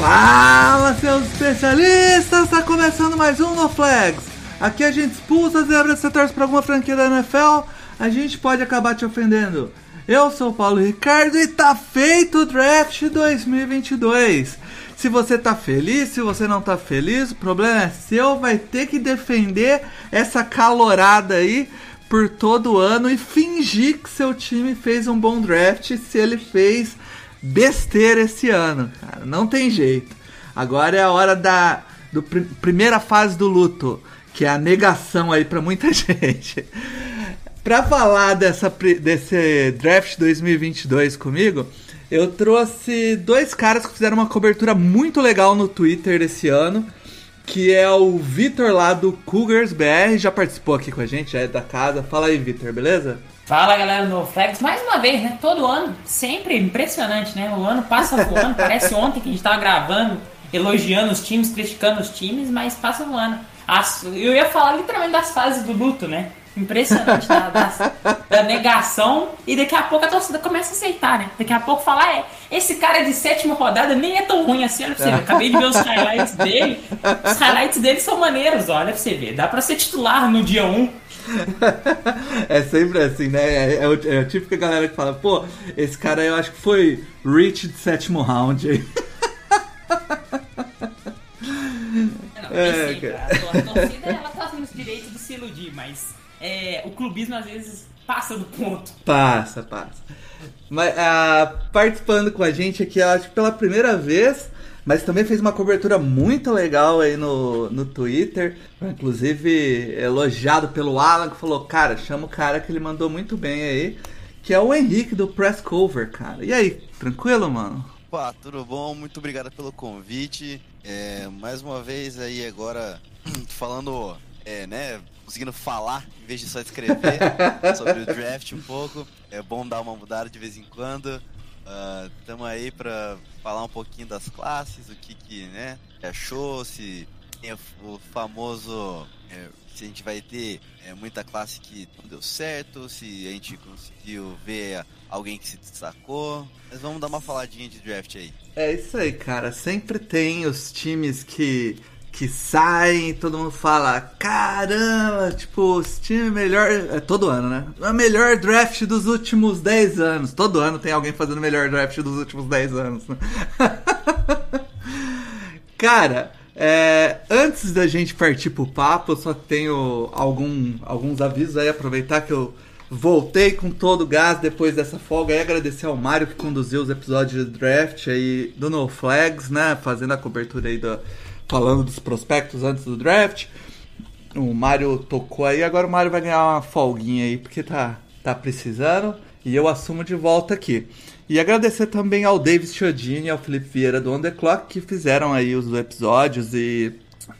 Fala, seus especialistas! Tá começando mais um No Flags. Aqui a gente expulsa zebra se torce pra alguma franquia da NFL, a gente pode acabar te ofendendo. Eu sou o Paulo Ricardo e tá feito o draft 2022. Se você tá feliz, se você não tá feliz, o problema é seu, vai ter que defender essa calorada aí por todo ano e fingir que seu time fez um bom draft se ele fez besteira esse ano, cara. Não tem jeito. Agora é a hora da do pr primeira fase do luto, que é a negação aí para muita gente. Pra falar dessa, desse draft 2022 comigo, eu trouxe dois caras que fizeram uma cobertura muito legal no Twitter esse ano, que é o Vitor lá do Cougars BR, já participou aqui com a gente, já é da casa. Fala aí, Vitor, beleza? Fala galera do Flex, mais uma vez, né? Todo ano, sempre impressionante, né? O ano passa voando, parece ontem que a gente tava gravando, elogiando os times, criticando os times, mas passa voando. As, eu ia falar literalmente das fases do luto, né? Impressionante da, da, negação e daqui a pouco a torcida começa a aceitar, né? Daqui a pouco falar, é, esse cara de sétima rodada nem é tão ruim assim, olha pra você ver. Acabei de ver os highlights dele. Os highlights dele são maneiros, olha pra você ver. Dá pra ser titular no dia 1. é sempre assim, né? É, é, o, é a típica galera que fala, pô, esse cara eu acho que foi Rich de sétimo round aí. Não, é, sempre, a, a torcida ela tá nos direitos de se iludir, mas é, o clubismo às vezes passa do ponto. Passa, passa. Mas uh, participando com a gente aqui, acho que pela primeira vez, mas também fez uma cobertura muito legal aí no, no Twitter, inclusive elogiado pelo Alan, que falou, cara, chama o cara que ele mandou muito bem aí, que é o Henrique do Press Cover, cara. E aí, tranquilo, mano? Opa, tudo bom? Muito obrigado pelo convite. É, mais uma vez aí agora falando, é, né, conseguindo falar em vez de só escrever sobre o draft um pouco. É bom dar uma mudada de vez em quando. Estamos uh, aí para falar um pouquinho das classes, o que que né, achou, se tem o famoso é, se a gente vai ter é, muita classe que não deu certo, se a gente conseguiu ver alguém que se destacou. Mas vamos dar uma faladinha de draft aí. É isso aí, cara. Sempre tem os times que que saem, todo mundo fala, caramba, tipo, esse time é melhor. É todo ano, né? É o melhor draft dos últimos 10 anos. Todo ano tem alguém fazendo o melhor draft dos últimos 10 anos. Né? Cara, é, antes da gente partir pro papo, eu só tenho algum, alguns avisos aí, aproveitar que eu voltei com todo o gás depois dessa folga e agradecer ao Mário que conduziu os episódios de draft aí do No Flags, né? Fazendo a cobertura aí do falando dos prospectos antes do draft. O Mário tocou aí, agora o Mário vai ganhar uma folguinha aí, porque tá, tá precisando. E eu assumo de volta aqui. E agradecer também ao David Chiodini e ao Felipe Vieira do On The Clock que fizeram aí os episódios e,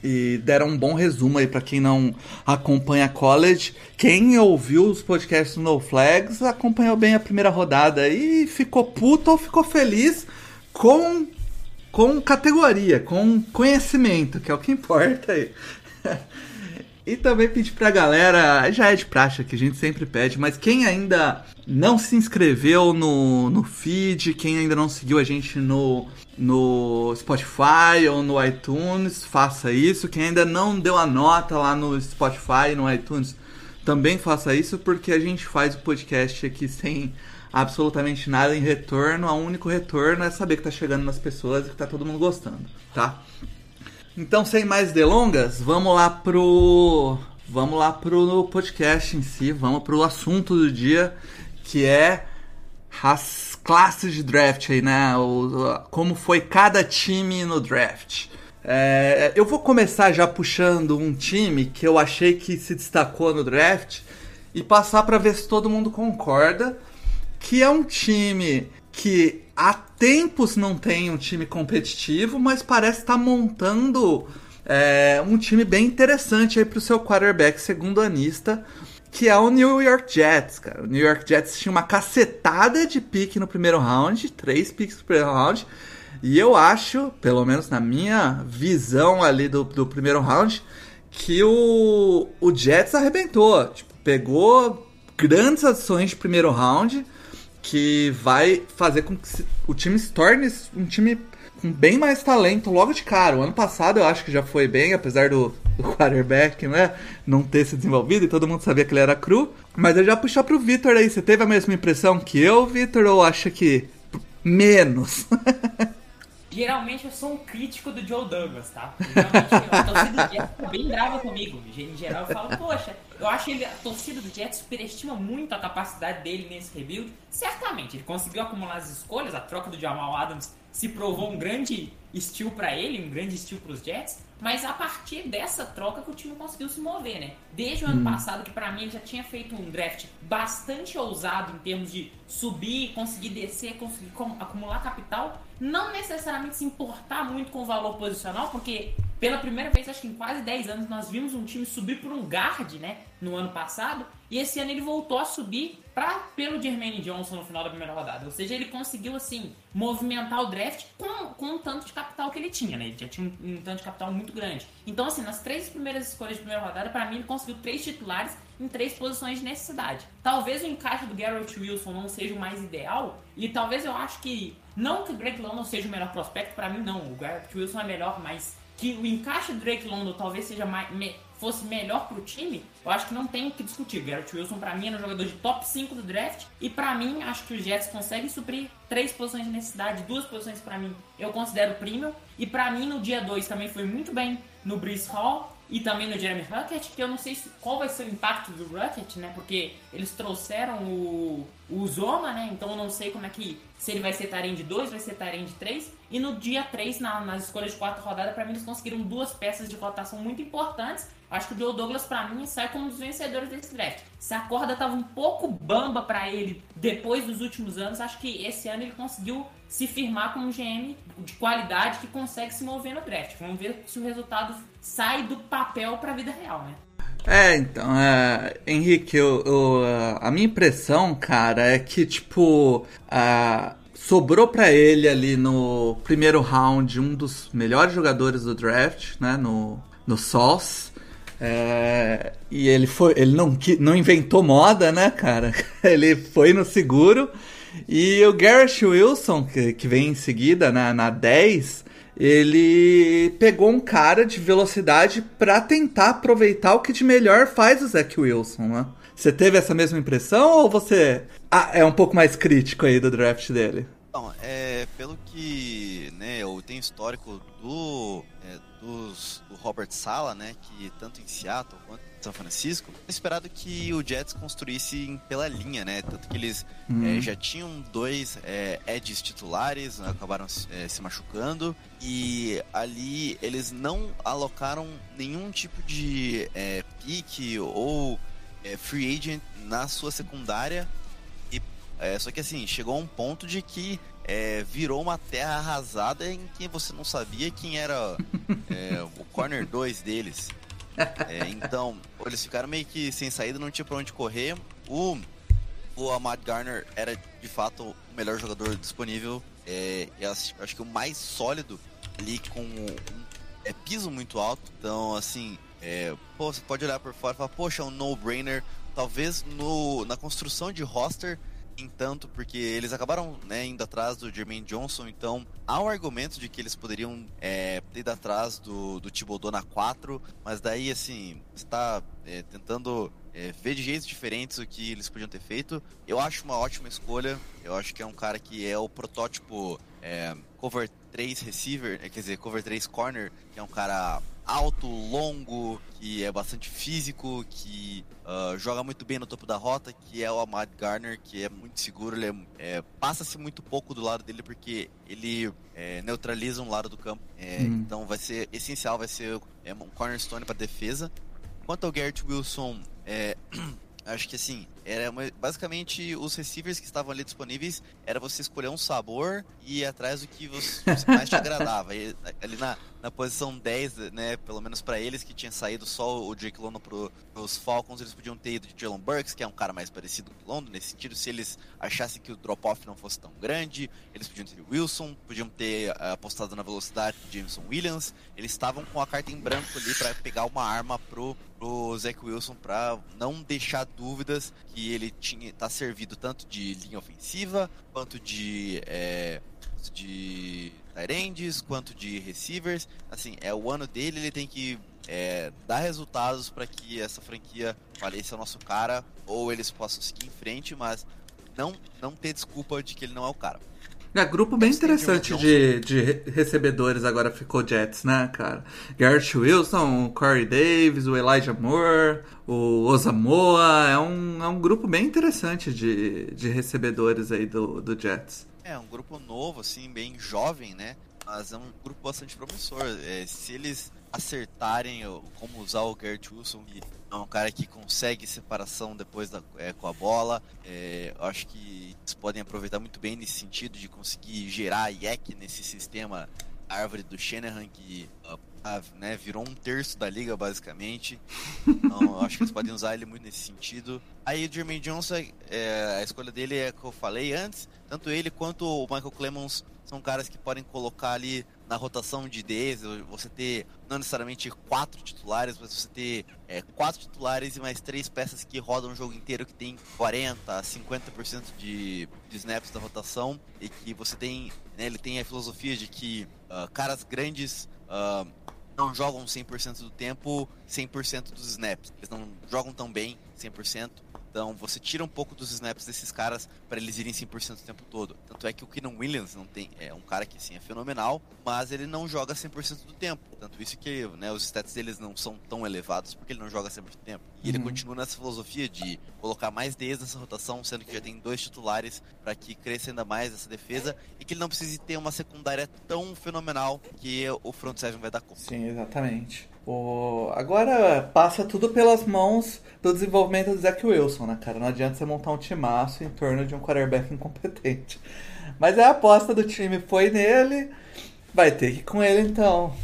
e deram um bom resumo aí para quem não acompanha college. Quem ouviu os podcasts No Flags acompanhou bem a primeira rodada e ficou puto ou ficou feliz com com categoria, com conhecimento, que é o que importa aí. e também pedir pra galera, já é de praxe que a gente sempre pede, mas quem ainda não se inscreveu no, no feed, quem ainda não seguiu a gente no, no Spotify ou no iTunes, faça isso. Quem ainda não deu a nota lá no Spotify no iTunes, também faça isso, porque a gente faz o podcast aqui sem absolutamente nada em retorno. O único retorno é saber que tá chegando nas pessoas e que tá todo mundo gostando, tá? Então, sem mais delongas, vamos lá pro vamos lá pro podcast em si, vamos pro assunto do dia, que é as classes de draft aí, né? O, como foi cada time no draft. É, eu vou começar já puxando um time que eu achei que se destacou no draft e passar para ver se todo mundo concorda que é um time que há tempos não tem um time competitivo, mas parece estar tá montando é, um time bem interessante aí para o seu quarterback segundo anista, que é o New York Jets, cara. O New York Jets tinha uma cacetada de pique no primeiro round, três piques no primeiro round, e eu acho, pelo menos na minha visão ali do, do primeiro round, que o, o Jets arrebentou. Tipo, pegou grandes adições de primeiro round que vai fazer com que o time se torne um time com bem mais talento logo de cara. O ano passado eu acho que já foi bem, apesar do, do quarterback né, não ter se desenvolvido e todo mundo sabia que ele era cru. Mas eu já puxar pro Vitor aí. Você teve a mesma impressão que eu, Vitor, ou acha que menos? Geralmente eu sou um crítico do Joe Douglas, tá? Geralmente a torcida do Jets fica bem brava comigo. Em geral eu falo, poxa, eu acho que a torcida do Jets superestima muito a capacidade dele nesse rebuild. Certamente, ele conseguiu acumular as escolhas, a troca do Jamal Adams se provou um grande estilo para ele, um grande estilo para os Jets, mas a partir dessa troca que o time conseguiu se mover, né? Desde o ano hum. passado, que para mim ele já tinha feito um draft bastante ousado em termos de subir, conseguir descer, conseguir acumular capital, não necessariamente se importar muito com o valor posicional, porque pela primeira vez, acho que em quase 10 anos, nós vimos um time subir por um guard, né? No ano passado. E esse ano ele voltou a subir pra, pelo Jermaine Johnson no final da primeira rodada. Ou seja, ele conseguiu, assim, movimentar o draft com, com tanto de capital que ele tinha, né? Ele já tinha um, um tanto de capital muito grande. Então, assim, nas três primeiras escolhas de primeira rodada, para mim, ele conseguiu três titulares em três posições de necessidade. Talvez o encaixe do Garrett Wilson não seja o mais ideal, e talvez eu acho que. Não que o Drake London seja o melhor prospecto, para mim não. O Garrett Wilson é melhor, mas que o encaixe do Drake London talvez seja mais, me, fosse melhor pro time, eu acho que não tem o que discutir. Garrett Wilson, para mim, é um jogador de top 5 do draft. E para mim, acho que os Jets conseguem suprir três posições de necessidade, duas posições para mim eu considero premium. E para mim, no dia 2 também foi muito bem no Brees Hall e também no Jeremy Ruckett, que eu não sei se, qual vai ser o impacto do Ruckett, né? Porque eles trouxeram o, o Zoma, né? Então eu não sei como é que. Se ele vai ser de 2, vai ser de 3. E no dia 3, na, nas escolhas de quarta rodada, para mim eles conseguiram duas peças de rotação muito importantes. Acho que o Joe Douglas, para mim, sai como um dos vencedores desse draft. Se a corda tava um pouco bamba para ele depois dos últimos anos, acho que esse ano ele conseguiu se firmar como um GM de qualidade que consegue se mover no draft. Vamos ver se o resultado sai do papel para a vida real, né? É, então, é, Henrique, eu, eu, a minha impressão, cara, é que, tipo, uh, sobrou para ele ali no primeiro round um dos melhores jogadores do draft, né, no, no SOS. É, e ele foi, ele não, não inventou moda, né, cara? Ele foi no seguro. E o Garrett Wilson, que, que vem em seguida na, na 10, ele pegou um cara de velocidade para tentar aproveitar o que de melhor faz o Zach Wilson, né? Você teve essa mesma impressão ou você ah, é um pouco mais crítico aí do draft dele? Não, é, pelo que né, eu tenho histórico do, é, dos, do Robert Sala, né, que tanto em Seattle quanto são Francisco, esperado que o Jets construísse pela linha, né? Tanto que eles uhum. é, já tinham dois é, edges titulares, né? acabaram é, se machucando, e ali eles não alocaram nenhum tipo de é, pique ou é, free agent na sua secundária. E, é, só que assim, chegou a um ponto de que é, virou uma terra arrasada em que você não sabia quem era é, o corner 2 deles. É, então, eles ficaram meio que sem saída, não tinha pra onde correr. O, o Ahmad Garner era de fato o melhor jogador disponível. É, acho, que o mais sólido ali com um é, piso muito alto. Então, assim, é, pô, você pode olhar por fora e falar, poxa, é um no-brainer. Talvez no, na construção de roster tanto porque eles acabaram né, indo atrás do Jermaine Johnson, então há um argumento de que eles poderiam é, ter ido atrás do, do Thibodeau na 4, mas daí assim, está é, tentando é, ver de jeitos diferentes o que eles podiam ter feito. Eu acho uma ótima escolha, eu acho que é um cara que é o protótipo é, cover 3 receiver, quer dizer, cover 3 corner, que é um cara alto, longo, que é bastante físico, que uh, joga muito bem no topo da rota, que é o Ahmad Garner, que é muito seguro, ele é, é, passa-se muito pouco do lado dele porque ele é, neutraliza um lado do campo. Hum. Então vai ser essencial, vai ser é, um cornerstone para defesa. Quanto ao Garrett Wilson, é, acho que assim, era uma- basicamente os receivers que estavam ali disponíveis, era você escolher um sabor e ir atrás do que você, mais te agradava. E, ali na, na posição 10, né, pelo menos pra eles que tinha saído só o Drake London pro, pros Falcons, eles podiam ter ido de Jalen Burks, que é um cara mais parecido com o London, nesse sentido, se eles achassem que o drop-off não fosse tão grande, eles podiam ter o Wilson, podiam ter ah, apostado na velocidade do Jameson Williams, eles estavam com a carta em branco ali pra pegar uma arma pro, pro Zach Wilson pra não deixar dúvidas que ele tinha tá servido tanto de linha ofensiva quanto de é, de Tyrands, quanto de receivers. Assim, é o ano dele, ele tem que é, dar resultados para que essa franquia fale, esse é o nosso cara, ou eles possam seguir em frente, mas não, não ter desculpa de que ele não é o cara. É, grupo bem interessante de, de re- recebedores agora ficou Jets, né, cara? Garrett Wilson, Corey Davis, o Elijah Moore, o Osamoa. É um, é um grupo bem interessante de, de recebedores aí do, do Jets. É um grupo novo, assim, bem jovem, né? Mas é um grupo bastante promissor. É, se eles acertarem como usar o Garrett Wilson, que é um cara que consegue separação depois da, é, com a bola, é, acho que eles podem aproveitar muito bem nesse sentido de conseguir gerar IEC nesse sistema árvore do Shanahan que ah, ah, né, virou um terço da liga basicamente. Então eu acho que eles podem usar ele muito nesse sentido. Aí o Jermaine Johnson, é, a escolha dele é que eu falei antes. Tanto ele quanto o Michael Clemons são caras que podem colocar ali na rotação de Ds, você ter não necessariamente quatro titulares, mas você ter é, quatro titulares e mais três peças que rodam o jogo inteiro, que tem 40, 50% de, de snaps da rotação, e que você tem, né, ele tem a filosofia de que ah, caras grandes ah, não jogam 100% do tempo, 100% dos snaps. Eles não jogam tão bem 100%. Então você tira um pouco dos snaps desses caras para eles irem 100% o tempo todo. Tanto é que o Keenan Williams não tem, é um cara que sim é fenomenal, mas ele não joga 100% do tempo. Tanto isso que né, os stats deles não são tão elevados porque ele não joga 100% do tempo. E ele Uhum. continua nessa filosofia de colocar mais Ds nessa rotação, sendo que já tem dois titulares para que cresça ainda mais essa defesa e que ele não precise ter uma secundária tão fenomenal que o front seven vai dar conta. Sim, exatamente. O... Agora passa tudo pelas mãos do desenvolvimento do Zach Wilson, né, cara? Não adianta você montar um timaço em torno de um quarterback incompetente. Mas a aposta do time foi nele, vai ter que ir com ele então.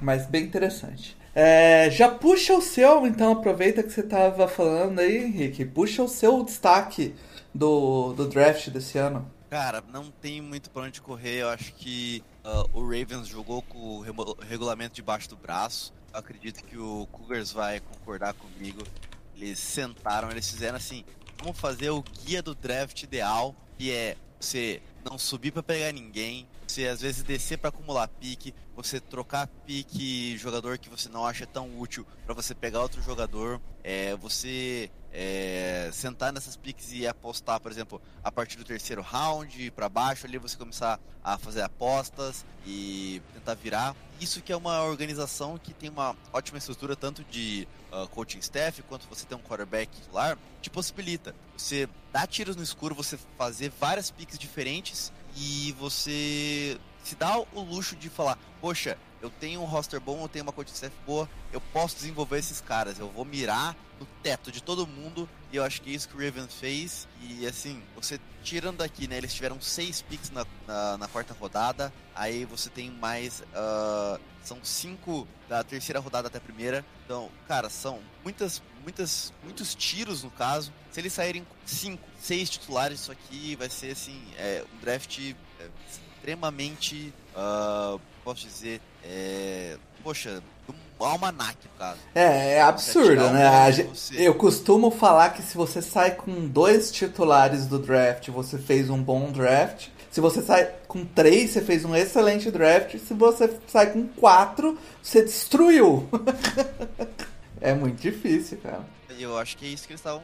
Mas bem interessante. É, já puxa o seu, então aproveita que você tava falando aí, Henrique. Puxa o seu destaque do, do draft desse ano. Cara, não tem muito pra onde correr. Eu acho que ah, o Ravens jogou com o regulamento debaixo do braço. Acredito que o Cougars vai concordar comigo. Eles sentaram, eles fizeram assim: vamos fazer o guia do draft ideal, que é você não subir pra pegar ninguém, você às vezes descer pra acumular pique, você trocar pique jogador que você não acha tão útil pra você pegar outro jogador, é, você é, sentar nessas piques e apostar, por exemplo, a partir do terceiro round pra baixo ali você começar a fazer apostas e tentar virar. Isso que é uma organização que tem uma ótima estrutura tanto de ah, coaching staff quanto você ter um quarterback titular, te possibilita. Você dar tiros no escuro, você fazer várias piques diferentes e você se dá o luxo de falar, poxa, eu tenho um roster bom, eu tenho uma coaching staff boa, eu posso desenvolver esses caras, eu vou mirar no teto de todo mundo e eu acho que é isso que o Ravens fez. E assim, você tirando daqui, né? Eles tiveram seis picks na, na, na quarta rodada. Aí você tem mais. ah, são cinco da terceira rodada até a primeira. Então, cara, são muitas, muitas, muitos tiros no caso. Se eles saírem cinco, seis titulares, isso aqui vai ser assim, é, um draft é, extremamente. ah, posso dizer. É, poxa, um almanac, no caso. É, é absurdo, um né? você. Eu costumo falar que se você sai com dois titulares do draft, você fez um bom draft. Se você sai com três, você fez um excelente draft. Se você sai com quatro, você destruiu. é muito difícil, cara. Eu acho que é isso que eles estavam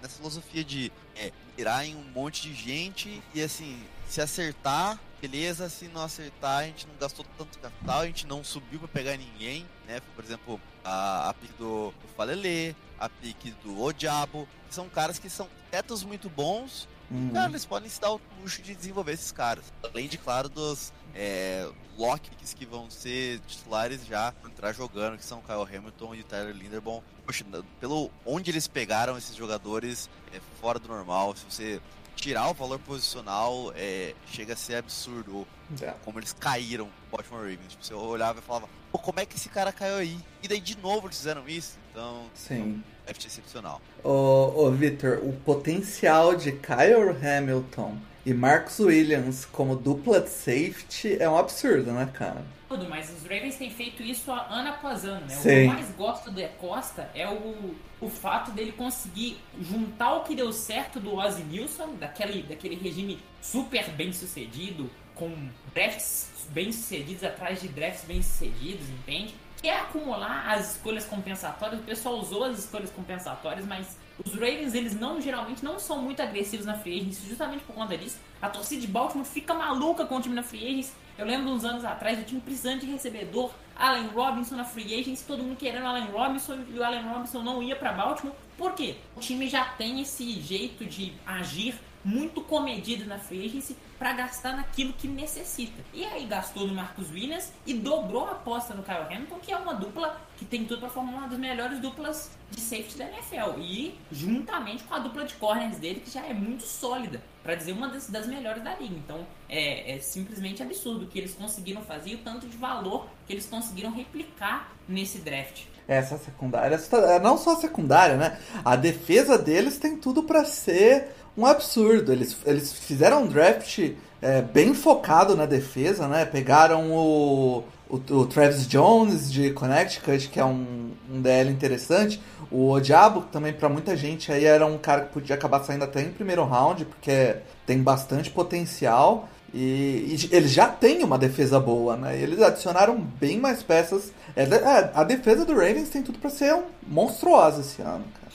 nessa filosofia de é, mirar em um monte de gente e assim, se acertar, beleza, se não acertar, a gente não gastou tanto capital, a gente não subiu pra pegar ninguém, né? Por exemplo, a, a pique do, do Falele, a pique do O Diabo, que são caras que são tetos muito bons, Hum. Cara, eles podem se dar o luxo de desenvolver esses caras. Além de, claro, dos é, locks que vão ser titulares já, entrar jogando, que são o Kyle Hamilton e o Tyler Linderbaum. poxa, pelo onde eles pegaram esses jogadores é fora do normal. Se você tirar o valor posicional, é, chega a ser absurdo é. como eles caíram o Baltimore Ravens. Tipo, você olhava e falava, Pô, como é que esse cara caiu aí? E daí de novo eles fizeram isso. Então, Sim. é excepcional. Ô, ô Victor, o potencial de Kyle Hamilton e Marcus Williams como dupla de safety é um absurdo, né, cara? Mas os Ravens têm feito isso ano após ano, né? Sim. O que eu mais gosto do Costa é o, o fato dele conseguir juntar o que deu certo do Ozzy Nilsson, daquele, daquele regime super bem sucedido, com drafts bem sucedidos atrás de drafts bem sucedidos, entende? Que é acumular as escolhas compensatórias. O pessoal usou as escolhas compensatórias, mas os Ravens, eles não geralmente não são muito agressivos na free agency, justamente por conta disso. A torcida de Baltimore fica maluca com o time na free agency. Eu lembro uns anos atrás, o time precisando de recebedor, Allen Robinson na free agency, todo mundo querendo Allen Robinson e o Allen Robinson não ia para Baltimore. Por quê? O time já tem esse jeito de agir muito comedido na free agency para gastar naquilo que necessita. E aí gastou no Marcus Williams e dobrou a aposta no Kyle Hamilton, que é uma dupla que tem tudo para formar uma das melhores duplas de safety da NFL. E juntamente com a dupla de corners dele, que já é muito sólida, para dizer uma das, das, melhores da liga. Então é, é simplesmente absurdo o que eles conseguiram fazer e o tanto de valor que eles conseguiram replicar nesse draft essa secundária, não só a secundária, né? A defesa deles tem tudo para ser um absurdo. Eles, eles fizeram um draft é, bem focado na defesa, né? Pegaram o, o, o, Travis Jones de Connecticut, que é um, um DL interessante. O Odiabo, também para muita gente aí era um cara que podia acabar saindo até em primeiro round, porque tem bastante potencial. E, e eles já têm uma defesa boa, né? Eles adicionaram bem mais peças. É, é, a defesa do Ravens tem tudo para ser um, monstruosa esse ano, cara.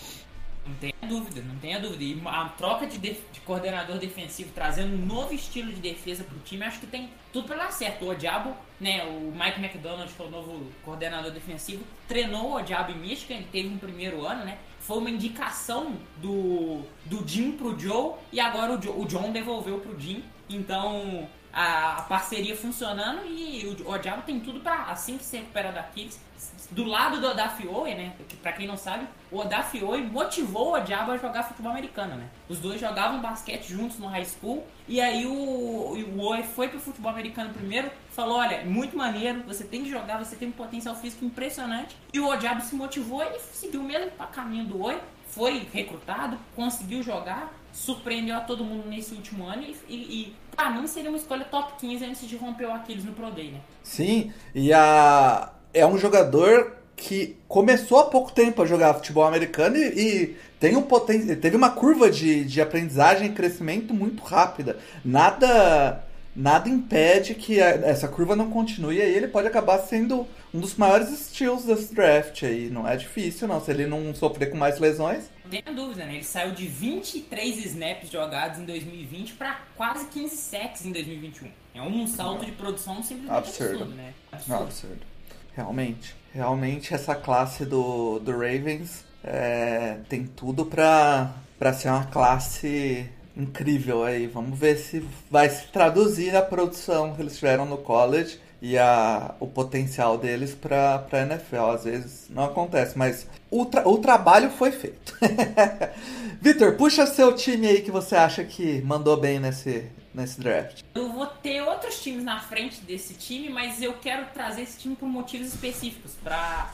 Não tenha dúvida, não tenha dúvida. E a troca de, de, coordenador defensivo trazendo um novo estilo de defesa pro time, acho que tem tudo para dar certo. O Diabo, né, o Mike McDonald, que é o novo coordenador defensivo, treinou o Diabo em Michigan, teve um primeiro ano, né? Foi uma indicação do, do Jim pro Joe e agora o, Joe, o John devolveu pro Jim. Então a, a parceria funcionando e o, o Diabo tem tudo para assim que se recuperar da Kids do lado do Odafioe, né? Que, pra quem não sabe, o Odafioe motivou o Diabo a jogar futebol americano, né? Os dois jogavam basquete juntos no high school. E aí o, o Oe foi pro futebol americano primeiro, falou, olha, muito maneiro, você tem que jogar, você tem um potencial físico impressionante. E o Diabo se motivou e seguiu o mesmo caminho do Oi, foi recrutado, conseguiu jogar, surpreendeu a todo mundo nesse último ano e, e, pra mim seria uma escolha top 15 antes de romper o Aquiles no Pro Day, né? Sim, e a é um jogador que começou há pouco tempo a jogar futebol americano e, e tem um poten teve uma curva de, de aprendizagem e crescimento muito rápida. Nada nada impede que essa curva não continue e aí ele pode acabar sendo um dos maiores estilos desse draft aí. Não é difícil, não. Se ele não sofrer com mais lesões. Não tenha dúvida, né? Ele saiu de 23 snaps jogados em 2020 para quase 15 sacks em 2021. É um salto de produção simplesmente absurdo, absurdo né? Absurdo. absurdo. Realmente. Realmente essa classe do, do Ravens é, tem tudo pra, pra ser uma classe incrível aí. Vamos ver se vai se traduzir a produção que eles tiveram no college e a, o potencial deles pra, pra NFL. Às vezes não acontece, mas o, tra o trabalho foi feito. Vitor, puxa seu time aí que você acha que mandou bem nesse, nesse draft? Eu vou ter outros times na frente desse time, mas eu quero trazer esse time por motivos específicos, para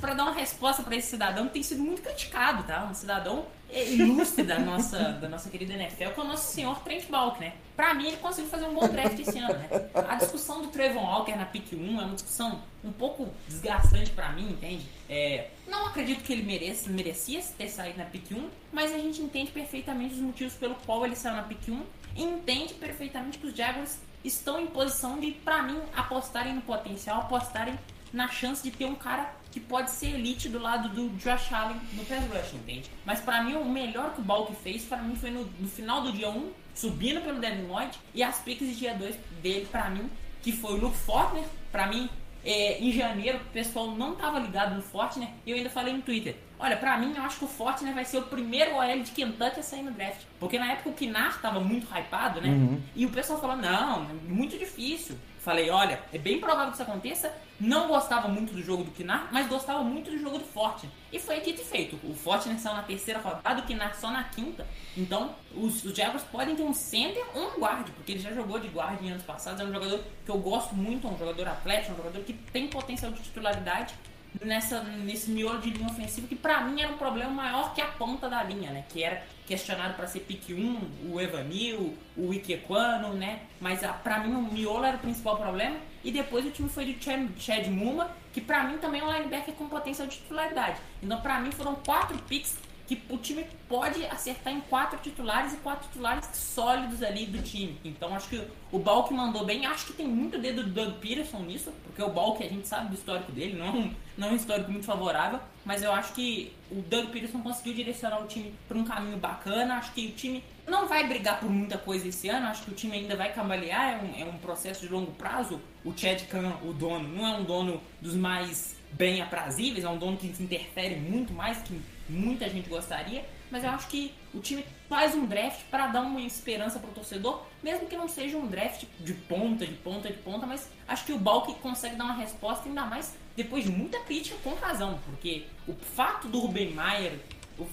para dar uma resposta para esse cidadão que tem sido muito criticado, tá? Um cidadão ilustre da nossa, da nossa querida NFL, que é o nosso senhor Trent Balk, né? Pra mim, ele conseguiu fazer um bom draft esse ano, né? A discussão do Trevon Walker na pick 1 é uma discussão um pouco desgastante para mim, entende? É, não acredito que ele mereça, merecia ter saído na pick 1, mas a gente entende perfeitamente os motivos pelo qual ele saiu na pick 1 entende perfeitamente que os Jaguars estão em posição de, para mim, apostarem no potencial, apostarem na chance de ter um cara que pode ser elite do lado do Josh Allen no pass rush, entende? Mas para mim o melhor que o Balk fez para mim foi no, no, final do dia 1, subindo pelo Devin Lloyd e as picks de dia 2 dele para mim, que foi o Luke Fortner, para mim é, em janeiro o pessoal não tava ligado no Fortner e eu ainda falei no Twitter. Olha, pra mim eu acho que o Fortner vai ser o primeiro OL de Kentucky a sair no draft. Porque na época o Kinar tava muito hypado, né? Uhum. E o pessoal falou, não, é muito difícil. Falei, olha, é bem provável que isso aconteça. Não gostava muito do jogo do Kinar, mas gostava muito do jogo do Forte. E foi dito e feito. O Forte saiu na terceira rodada, o Kinar só na quinta. Então, os, os Jaguars podem ter um center ou um guard, porque ele já jogou de guard em anos passados. É um jogador que eu gosto muito, é um jogador atlético, é um jogador que tem potencial de titularidade nessa, nesse miolo de linha ofensiva que para mim era um problema maior que a ponta da linha, né? Que era questionado para ser pick 1, o Evanil, o Ikequano, né? Mas para mim o miolo era o principal problema. E depois o time foi de Chad, Chad Muma, que para mim também é um linebacker com potencial de titularidade. Então para mim foram quatro picks que o time pode acertar em quatro titulares e quatro titulares sólidos ali do time. Então acho que o Balk mandou bem. Acho que tem muito dedo do Doug Peterson nisso, porque o Balk a gente sabe do histórico dele, não é um, não é um histórico muito favorável. Mas eu acho que o Doug Peterson conseguiu direcionar o time para um caminho bacana. Acho que o time não vai brigar por muita coisa esse ano. Acho que o time ainda vai cambalear. É um, é um processo de longo prazo. O Chad Khan, o dono, não é um dono dos mais bem aprazíveis, é um dono que interfere muito mais que muita gente gostaria, mas eu acho que o time faz um draft para dar uma esperança para o torcedor, mesmo que não seja um draft de ponta, de ponta, de ponta, mas acho que o Balk consegue dar uma resposta ainda mais depois de muita crítica com razão, porque o fato do Ruben Maier, o,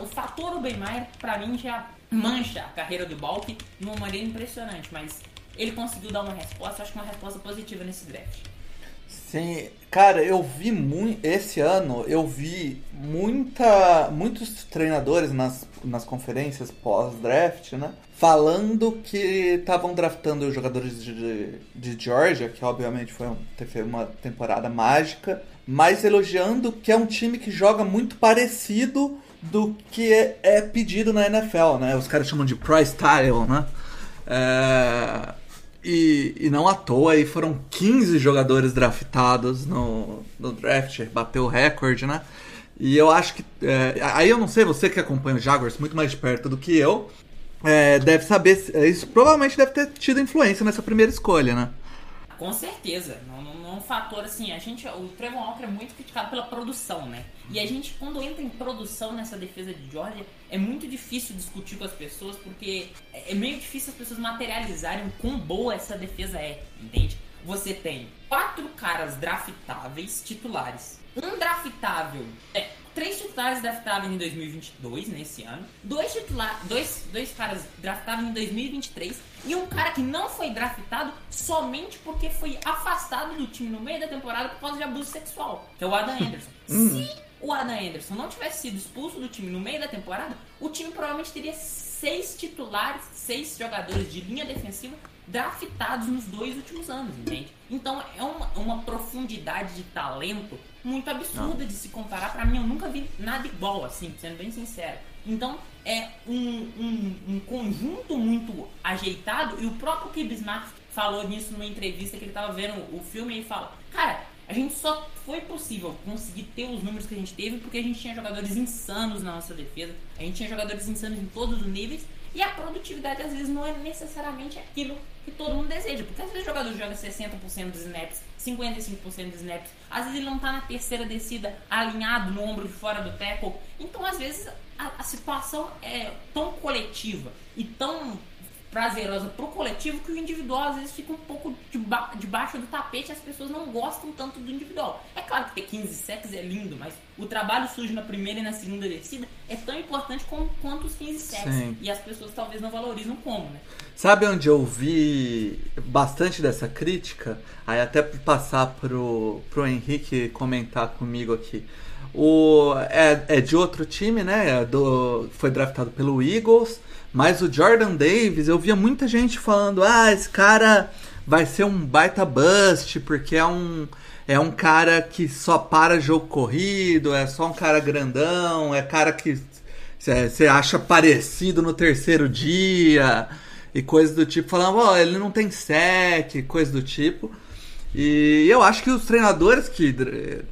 o fator Ruben Maier, para mim já mancha a carreira do Balk de uma maneira impressionante, mas ele conseguiu dar uma resposta, acho que uma resposta positiva nesse draft. Sim, cara, eu vi muito. Esse ano eu vi muita, muitos treinadores nas, nas conferências pós-draft, né? Falando que estavam draftando os jogadores de, de Georgia, que obviamente foi um, teve uma temporada mágica, mas elogiando que é um time que joga muito parecido do que é, é pedido na NFL, né? Os caras chamam de price style, né? É e, e não à toa, aí foram 15 jogadores draftados no, no draft, bateu o recorde, né? E eu acho que. É, aí eu não sei, você que acompanha o Jaguars muito mais perto do que eu, é, deve saber. Isso provavelmente deve ter tido influência nessa primeira escolha, né? Com certeza. Não, é um fator assim. A gente, o Trevor Walker é muito criticado pela produção, né? E a gente, quando entra em produção nessa defesa de Georgia, é muito difícil discutir com as pessoas, porque é, é meio difícil as pessoas materializarem o quão boa essa defesa é, entende? Você tem quatro caras draftáveis titulares. Um draftável é três titulares draftáveis em 2022, nesse ano, dois, titular, dois, dois caras draftáveis em 2023 e um cara que não foi draftado somente porque foi afastado do time no meio da temporada por causa de abuso sexual, que é o Adam Anderson. Hum. Se o Adam Anderson não tivesse sido expulso do time no meio da temporada, o time provavelmente teria seis titulares, seis jogadores de linha defensiva draftados nos dois últimos anos, entende? Então é uma, uma profundidade de talento muito absurda Não. de se comparar. Para mim, eu nunca vi nada igual, assim, sendo bem sincero. Então é um, um, um conjunto muito ajeitado e o próprio Kib Smart falou nisso numa entrevista que ele tava vendo o filme e fala, cara, a gente só foi possível conseguir ter os números que a gente teve porque a gente tinha jogadores insanos na nossa defesa, a gente tinha jogadores insanos em todos os níveis e a produtividade às vezes não é necessariamente aquilo que todo mundo deseja. Porque às vezes o jogador joga 60% dos snaps, 55% dos snaps, às vezes ele não está na terceira descida alinhado no ombro de fora do tackle. Então às vezes a, a situação é tão coletiva e tão prazerosa pro coletivo que o individual às vezes fica um pouco deba debaixo do tapete as pessoas não gostam tanto do individual. É claro que ter 15 sacks é lindo, mas o trabalho sujo na primeira e na segunda descida é tão importante como, quanto os 15 sacks. E as pessoas talvez não valorizam como, né? Sabe onde eu vi bastante dessa crítica? Aí até passar pro, pro Henrique comentar comigo aqui. O, é, é de outro time, né? É do, foi draftado pelo Eagles. Mas o Jordan Davis, eu via muita gente falando: ah, esse cara vai ser um baita bust, porque é um, é um cara que só para jogo corrido, é só um cara grandão, é cara que você acha parecido no terceiro dia, e coisas do tipo, falando, ó, oh, ele não tem sec, coisas do tipo. E eu acho que os treinadores que,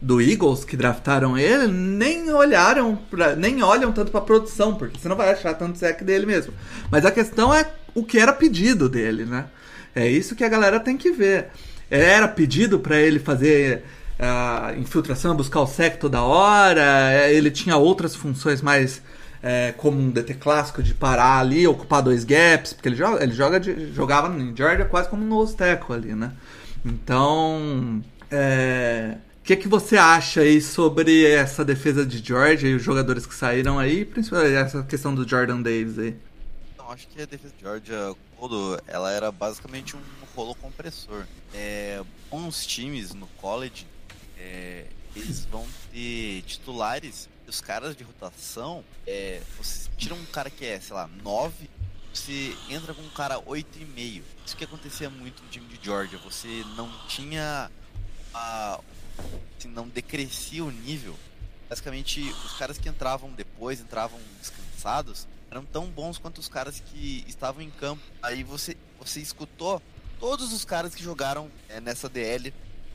do Eagles que draftaram ele nem olharam, pra, nem olham tanto para produção, porque você não vai achar tanto sec dele mesmo. Mas a questão é o que era pedido dele, né? É isso que a galera tem que ver. Era pedido para ele fazer uh, infiltração, buscar o sec toda hora, ele tinha outras funções mais é, como um DT clássico de parar ali, ocupar dois gaps, porque ele joga, ele joga de, jogava em Georgia quase como um nose tackle ali, né? Então, é, o que, que você acha aí sobre essa defesa de Georgia e os jogadores que saíram aí, principalmente essa questão do Jordan Davis aí? Então, acho que a defesa de Georgia todo, ela era basicamente um rolo compressor. É, bons times no college, é, eles vão ter titulares, os caras de rotação, é, você tira um cara que é, sei lá, 9, você entra com um cara 8,5. Isso que acontecia muito no time de Georgia. Você não tinha a. Assim, não decrescia o nível. Basicamente, os caras que entravam depois, entravam descansados, eram tão bons quanto os caras que estavam em campo. Aí você, você escutou todos os caras que jogaram é, nessa DL,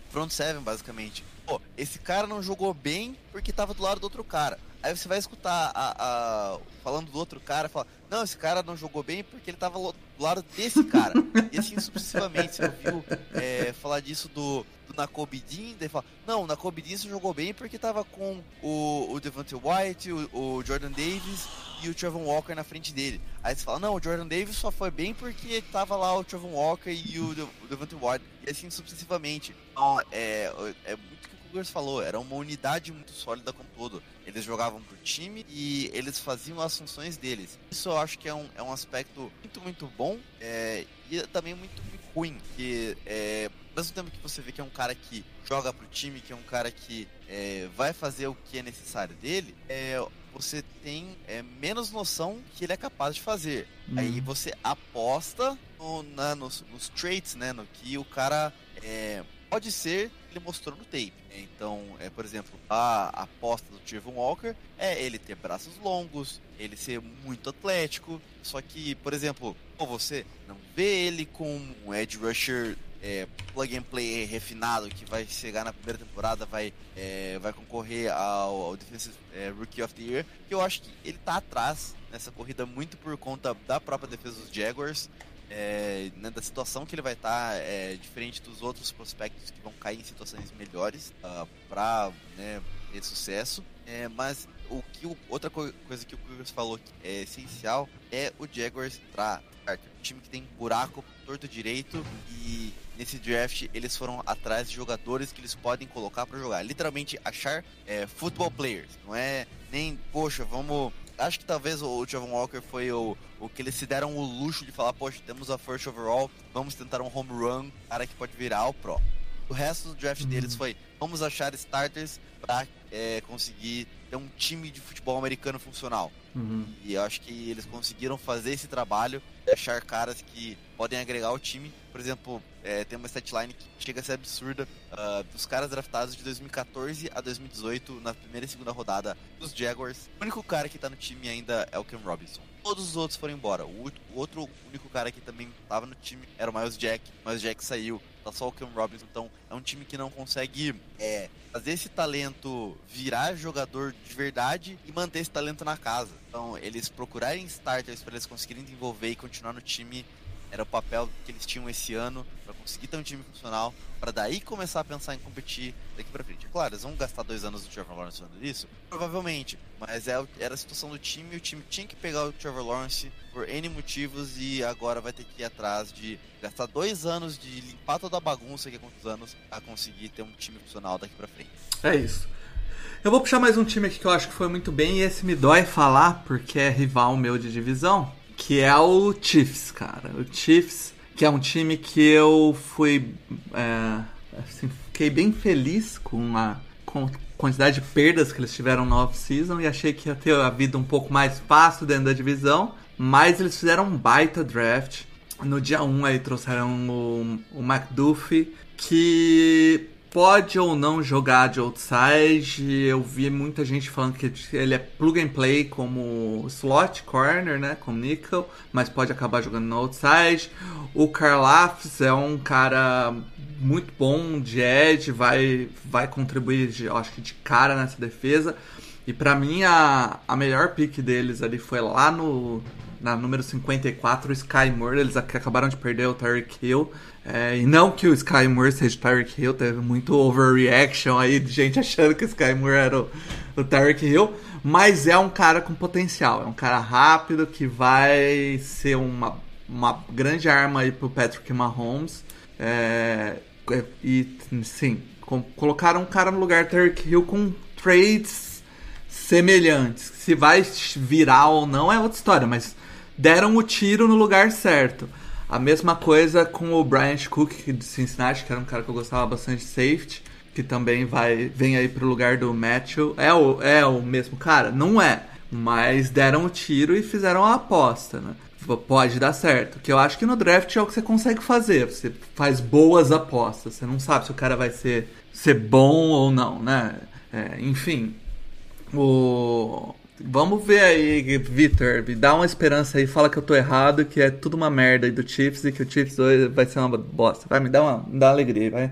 front seven basicamente. Pô, esse cara não jogou bem porque tava do lado do outro cara. Aí você vai escutar a, a, falando do outro cara, fala, não, esse cara não jogou bem porque ele tava do lado desse cara. e assim sucessivamente. Você ouviu é, falar disso do, do Nakobidin, daí fala, não, o Nakobidin jogou bem porque tava com o, o Devante White, o, o, Jordan Davis e o Trevor Walker na frente dele. Aí você fala, não, o Jordan Davis só foi bem porque tava lá o Trevor Walker e o, o Devante White. E assim sucessivamente. Então, é, é muito Cougars falou, era uma unidade muito sólida como todo. Eles jogavam pro time e eles faziam as funções deles. Isso eu acho que é um, é um aspecto muito, muito bom é, e também muito, muito ruim. Que é, mesmo tempo que você vê que é um cara que joga pro time, que é um cara que é, vai fazer o que é necessário dele, é, você tem é, menos noção que ele é capaz de fazer. Uhum. Aí você aposta no, na, nos, nos traits, né? No que o cara é, pode ser ele mostrou no tape. Então, é, por exemplo, a aposta do Trevor Walker é ele ter braços longos, ele ser muito atlético. Só que, por exemplo, você não vê ele com um edge rusher é, plug and play refinado que vai chegar na primeira temporada, vai, é, vai concorrer ao, ao Defensive é, Rookie of the Year, que eu acho que ele tá atrás nessa corrida muito por conta da própria defesa dos Jaguars é, né, da situação que ele vai estar, tá, é, diferente dos outros prospectos que vão cair em situações melhores uh, ah, para né, ter sucesso. É, mas o que o, outra co coisa que o Cougars falou que é essencial é o Jaguars entrar. Um time que tem buraco torto direito e nesse draft eles foram atrás de jogadores que eles podem colocar para jogar. Literalmente achar é, football players. Não é nem, poxa, vamos acho que talvez o Javon Walker foi o, o que eles se deram o luxo de falar, poxa, temos a first overall, vamos tentar um home run, cara que pode virar o pro. O resto do draft uhum. deles foi, vamos achar starters para é, conseguir ter um time de futebol americano funcional. Uhum. E eu acho que eles conseguiram fazer esse trabalho, achar caras que podem agregar ao time. Por exemplo, é, tem uma statline que chega a ser absurda. Uh, dos caras draftados de 2014 a 2018, na primeira e segunda rodada dos Jaguars, o único cara que tá no time ainda é o Cam Robinson. Todos os outros foram embora. O, outro único cara que também tava no time era o Miles Jack. O Miles Jack saiu tá só o Cam Robinson. Então é um time que não consegue é, fazer esse talento virar jogador de verdade e manter esse talento na casa. Então eles procurarem starters para eles conseguirem desenvolver e continuar no time era o papel que eles tinham esse ano para conseguir ter um time funcional, para daí começar a pensar em competir daqui para frente. É claro, eles vão gastar dois anos do Trevor Lawrence fazendo isso? Provavelmente, mas é, era a situação do time e o time tinha que pegar o Trevor Lawrence por N motivos e agora vai ter que ir atrás de gastar dois anos de limpar toda a bagunça que é quantos anos a conseguir ter um time funcional daqui para frente. É isso. Eu vou puxar mais um time aqui que eu acho que foi muito bem e esse me dói falar porque é rival meu de divisão, que é o Chiefs, cara. O Chiefs, que é um time que eu fui. É, assim, fiquei bem feliz com a, com a quantidade de perdas que eles tiveram no off-season e achei que ia ter a vida um pouco mais fácil dentro da divisão. Mas eles fizeram um baita draft. No dia 1 aí trouxeram o, o McDuffie, que pode ou não jogar de outside. Eu vi muita gente falando que ele é plug and play como slot corner, né, como nickel, mas pode acabar jogando no outside. O Karlafs é um cara muito bom de edge, vai vai contribuir, de, acho que de cara nessa defesa. E para mim a, a melhor pick deles ali foi lá no na número 54, o Sky Moore. Eles acabaram de perder o Tyreek Hill. É, e não que o Sky Moore seja Tyreek Hill, teve muito overreaction aí de gente achando que o Sky Moore era o, o Tyreek Hill. Mas é um cara com potencial, é um cara rápido que vai ser uma, uma grande arma aí pro Patrick Mahomes. É, é, e sim, com, colocaram um cara no lugar do Tyreek Hill com trades semelhantes. Se vai virar ou não é outra história, mas deram o tiro no lugar certo. A mesma coisa com o Bryant Cook de Cincinnati, que era um cara que eu gostava bastante de safety, que também vai vem aí pro lugar do Matthew. É o, é o mesmo cara? Não é. Mas deram o tiro e fizeram a aposta, né? Pode dar certo. Que eu acho que no draft é o que você consegue fazer. Você faz boas apostas. Você não sabe se o cara vai ser, ser bom ou não, né? É, enfim. O... Vamos ver aí, Vitor. Me dá uma esperança aí, fala que eu tô errado, que é tudo uma merda aí do Chiefs e que o Chiefs hoje vai ser uma bosta. Vai, me dá uma, me dá uma alegria, vai.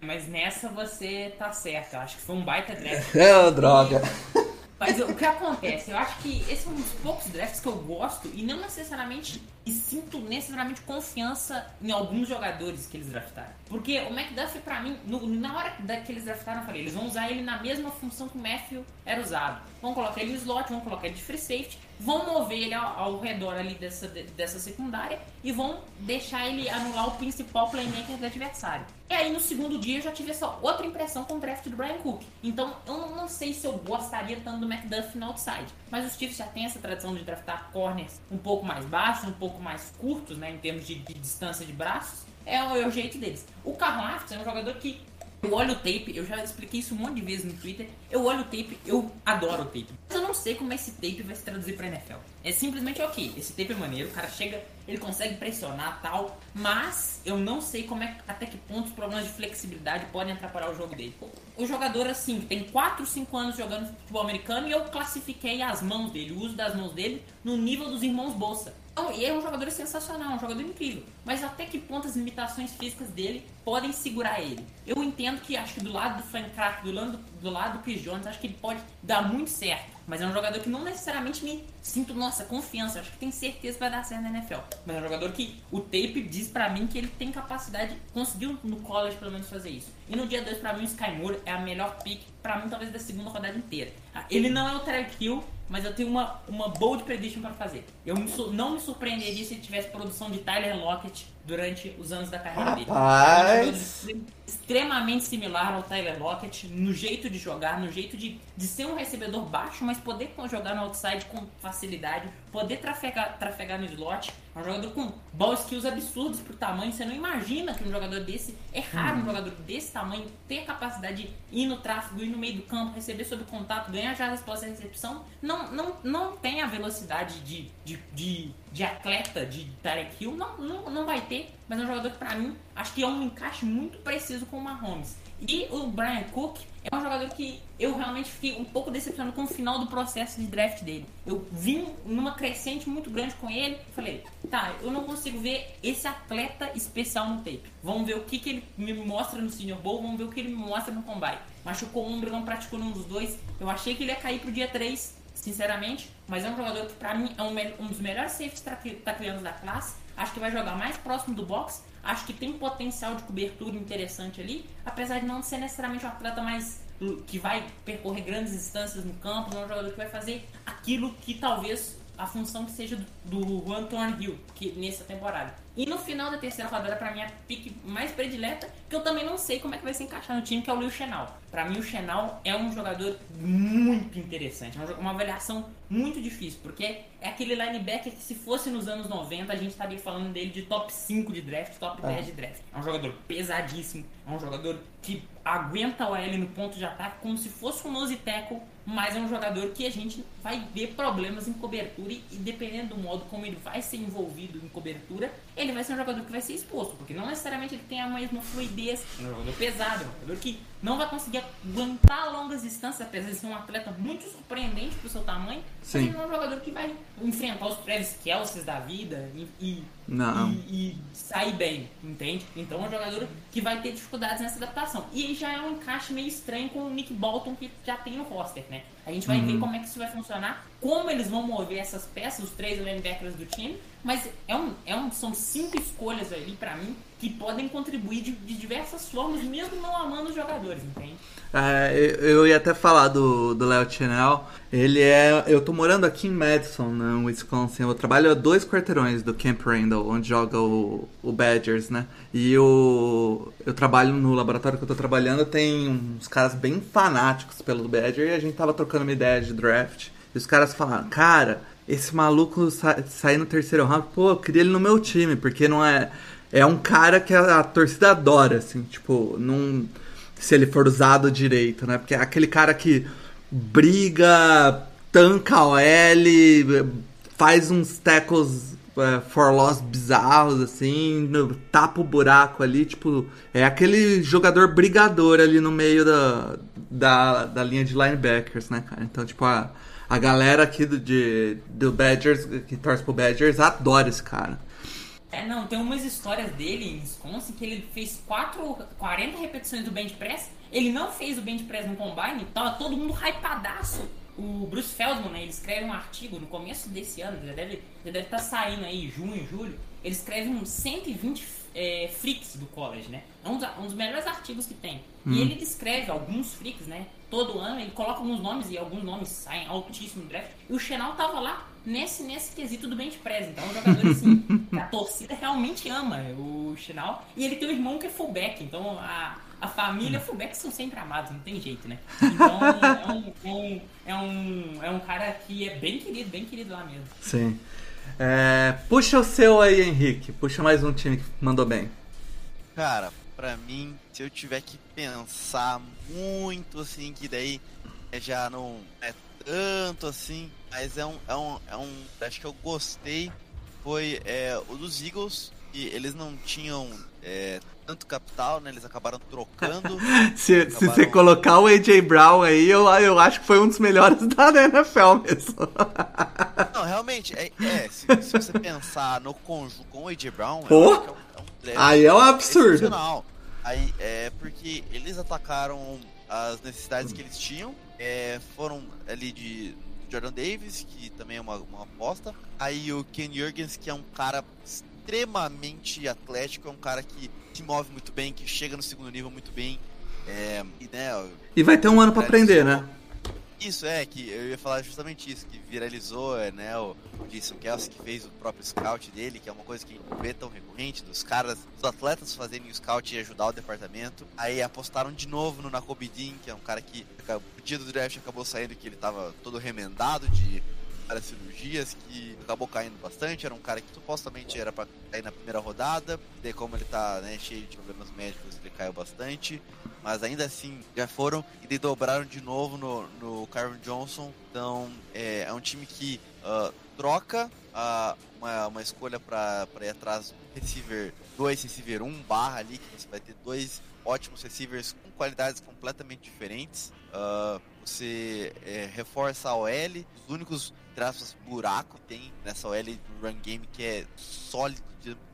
Mas nessa você tá certo. Eu acho que foi um baita draft. É, droga. Mas o que acontece? Eu acho que esse é um dos poucos drafts que eu gosto e não necessariamente e sinto necessariamente confiança em alguns jogadores que eles draftaram. Porque o McDuffie, pra mim, no, na hora que eles draftaram, eu falei, eles vão usar ele na mesma função que o Matthew era usado. Vão colocar ele no slot, vão colocar ele de free safety, vão mover ele ao, ao redor ali dessa, dessa secundária e vão deixar ele anular o principal playmaker do adversário. E aí no segundo dia eu já tive essa outra impressão com o draft do Brian Cook. Então eu não, sei se eu gostaria tanto do McDuffie no outside. Mas os Chiefs já têm essa tradição de draftar corners um pouco mais baixos, um pouco mais curtos, né, em termos de, de distância de braços. É o, é o jeito deles. O Carl Lafton é um jogador que eu olho o tape, eu já expliquei isso um monte de vezes no Twitter. Eu olho o tape, eu adoro o tape. Mas eu não sei como esse tape vai se traduzir pra NFL. É simplesmente ok, esse tape é maneiro, o cara chega, ele consegue pressionar tal, mas eu não sei como é, até que ponto os problemas de flexibilidade podem atrapalhar o jogo dele. O jogador, assim, tem 4, 5 anos jogando futebol americano e eu classifiquei as mãos dele, o uso das mãos dele, no nível dos irmãos Bolsa. Então, e é um jogador sensacional, um jogador incrível. Mas até que ponto as limitações físicas dele podem segurar ele? Eu entendo que acho que do lado do Frank Clark, do lado do, lado do Chris Jones, acho que ele pode dar muito certo. Mas é um jogador que não necessariamente me sinto, nossa, confiança. Acho que tem certeza que vai dar certo na NFL. Mas é um jogador que o tape diz para mim que ele tem capacidade, conseguiu no college pelo menos fazer isso. E no dia 2, para mim, o Sky Moore é a melhor pick, para mim, talvez da segunda rodada inteira. Ele não é o Tarek Hill, mas eu tenho uma, uma bold prediction para fazer. Eu me, não me surpreenderia se ele tivesse produção de Tyler Lockett durante os anos da carreira dele. Rapaz. É um extremamente similar ao Tyler Lockett no jeito de jogar, no jeito de, de ser um recebedor baixo, mas poder jogar no outside com facilidade, poder trafegar, trafegar no slot. É um jogador com ball skills absurdos pro tamanho. Você não imagina que um jogador desse é raro, um jogador desse tamanho ter a capacidade de ir no tráfego, ir no meio do campo, receber sob contato, ganhar resposta da recepção. Não, não, não tem a velocidade de, de, de, de atleta de Tarek Hill, não, não, não vai ter, mas é um jogador que pra mim acho que é um encaixe muito preciso com o Mahomes. E o Brian Cook é um jogador que eu realmente fiquei um pouco decepcionado com o final do processo de draft dele. Eu vim numa crescente muito grande com ele. Falei, tá, eu não consigo ver esse atleta especial no tape. Vamos ver o que, que ele me mostra no Senior Bowl, vamos ver o que ele me mostra no Combine. Machucou o ombro, não praticou nenhum dos dois. Eu achei que ele ia cair pro dia 3, sinceramente. Mas é um jogador que, pra mim, é um, um dos melhores safes tacleanos da classe. Acho que vai jogar mais próximo do box Acho que tem potencial de cobertura interessante ali, apesar de não ser necessariamente um atleta mais que vai percorrer grandes distâncias no campo, não é um jogador que vai fazer aquilo que talvez a função que seja do, do Juan Thornhill que nessa temporada. E no final da terceira rodada, para mim, a pique mais predileta, que eu também não sei como é que vai se encaixar no time, que é o Leo Chenal. Para mim, o Chenal é um jogador muito interessante, é uma avaliação muito difícil, porque é aquele linebacker que se fosse nos anos 90, a gente estaria falando dele de top 5 de draft, top 10 de draft. É um jogador pesadíssimo, é um jogador que aguenta o L no ponto de ataque como se fosse um nose tackle, mas é um jogador que a gente vai ver problemas em cobertura e, dependendo do modo como ele vai ser envolvido em cobertura, ele vai ser um jogador que vai ser exposto, porque não necessariamente ele tem a mesma fluidez, é um jogador pesado, é um jogador que não vai conseguir aguentar longas distâncias, apesar de ser um atleta muito surpreendente pro seu tamanho, Sim. mas ele é um jogador que vai enfrentar os Travis Kelces da vida e, e, e, e, sair bem, entende? Então é um jogador que vai ter dificuldades nessa adaptação. E já é um encaixe meio estranho com o Nick Bolton que já tem no roster, né? A gente vai uhum. ver como é que isso vai funcionar, como eles vão mover essas peças, os três linebackers do time, mas é um, é um, são cinco escolhas ali para mim que podem contribuir de, de diversas formas, mesmo não amando os jogadores, entende? É, eu ia até falar do, do Léo Chenel. Ele é. Eu tô morando aqui em Madison, no Wisconsin. Eu trabalho a dois quarteirões do Camp Randall, onde joga o, o Badgers, né? E o, eu trabalho no laboratório que eu tô trabalhando, tem uns caras bem fanáticos pelo Badger e a gente tava trocando uma ideia de draft. E os caras falaram, cara, esse maluco sa sair no terceiro round, pô, eu queria ele no meu time, porque não é. É um cara que a, a torcida adora, assim, tipo, não se ele for usado direito, né? Porque é aquele cara que briga, tanca o L, faz uns tackles é, for loss bizarros, assim, tapa o buraco ali, tipo, é aquele jogador brigador ali no meio da, da, da linha de linebackers, né, cara? Então, tipo, a, a galera aqui do, de, do Badgers, que torce pro Badgers, adora esse cara. É, não, tem umas histórias dele em Wisconsin que ele fez 4, 40 repetições do bench press. Ele não fez o bench press no combine, tava todo mundo hypadaço. O Bruce Feldman, né, ele escreve um artigo no começo desse ano, já deve já deve estar tá saindo aí, junho, julho. Ele escreve uns 120 é, freaks do college, né? É um dos, um dos melhores artigos que tem. Hum. E ele descreve alguns freaks, né? Todo ano ele coloca alguns nomes e alguns nomes saem altíssimo no draft. E o Chenal tava lá nesse, nesse quesito do bench press. Então, é um jogador assim, a torcida realmente ama o Chinal. E ele tem um irmão que é fullback, então a, a família fullback são sempre amados, não tem jeito, né? Então, é um, um, é, um, é um cara que é bem querido, bem querido lá mesmo. Sim. É, puxa o seu aí, Henrique. Puxa mais um time que mandou bem. Cara, pra mim, se eu tiver que pensar muito, assim, que daí já não é tanto assim, mas é um, é um, é um acho que eu gostei foi é, o dos Eagles e eles não tinham é, tanto capital, né? Eles acabaram trocando. se, acabaram... se você colocar o AJ Brown aí, eu, eu acho que foi um dos melhores da NFL mesmo. não, realmente, é, é se, se, você pensar no conjunto com o AJ Brown, Pô? É um, é um, aí é um absurdo. Aí é porque eles atacaram as necessidades que eles tinham é, foram ali de Jordan Davis, que também é uma, uma aposta. Aí o Ken Jurgens, que é um cara extremamente atlético, é um cara que se move muito bem, que chega no segundo nível muito bem. É, e, né, e vai ter um ano para aprender, né? Isso, é, que eu ia falar justamente isso, que viralizou, é, né, o, Jason Kelsey que fez o próprio scout dele, que é uma coisa que não vê tão recorrente, dos caras, dos atletas fazerem o scout e ajudar o departamento. Aí apostaram de novo no Nakobidin, que é um cara que o dia do draft acabou saindo que ele tava todo remendado de várias cirurgias, que acabou caindo bastante, era um cara que supostamente era para cair na primeira rodada, e como ele tá, né, cheio de problemas médicos, ele caiu bastante mas ainda assim já foram e dobraram de novo no, no Kyron Johnson. Então é, é um time que uh, troca uh, uma, uma escolha para ir atrás do receiver 2, receiver 1 um, barra ali, que você vai ter dois ótimos receivers com qualidades completamente diferentes. Uh, você é, reforça a OL, os únicos traços buraco que tem nessa OL do run game que é sólido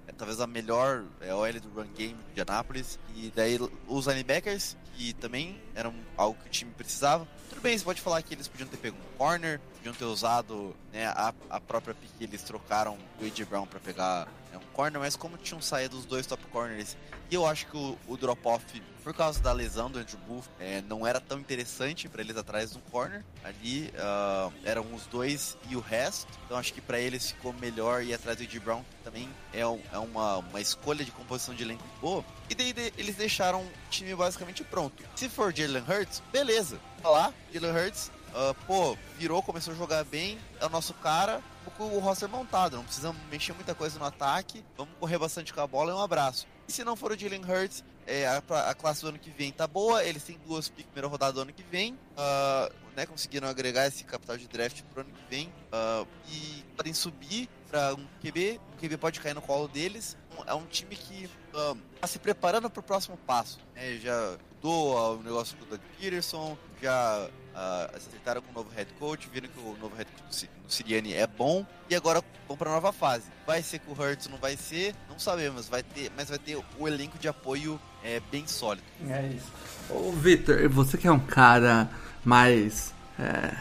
é talvez a melhor é, OL do run game de Anápolis. E daí os linebackers, que também eram algo que o time precisava. Tudo bem, você pode falar que eles podiam ter pego um corner, podiam ter usado né, a, a própria pick eles trocaram do A.J. Brown para pegar né, um corner, mas como tinham saído os dois top corners, e eu acho que o, o drop-off por causa da lesão do Andrew Booth, é, não era tão interessante para eles atrás do corner. Ali uh, eram os dois e o resto. Então acho que para eles ficou melhor ir atrás do Ed Brown, que também é, é uma, uma escolha de composição de elenco boa. E daí de, eles deixaram o time basicamente pronto. Se for Jalen Hurts, beleza. Tá lá, Jalen Hurts, uh, pô, virou, começou a jogar bem, é o nosso cara, com o roster montado, não precisamos mexer muita coisa no ataque, vamos correr bastante com a bola e um abraço. E se não for o Jalen Hurts, é, a, a, classe do ano que vem tá boa, eles têm duas pick primeira rodada do ano que vem, uh, né, conseguiram agregar esse capital de draft pro ano que vem, uh, e podem subir para um QB, o QB pode cair no colo deles, é um time que uh, tá se preparando para o próximo passo, né, já mudou o negócio com o Doug Peterson, já uh, acertaram com o novo head coach, viram que o novo head coach no Siriani é bom e agora vão para nova fase. Vai ser com o Hurts, não vai ser, não sabemos, vai ter, mas vai ter o elenco de apoio é, bem sólido. É isso. Ô, Victor, você que é um cara mais é,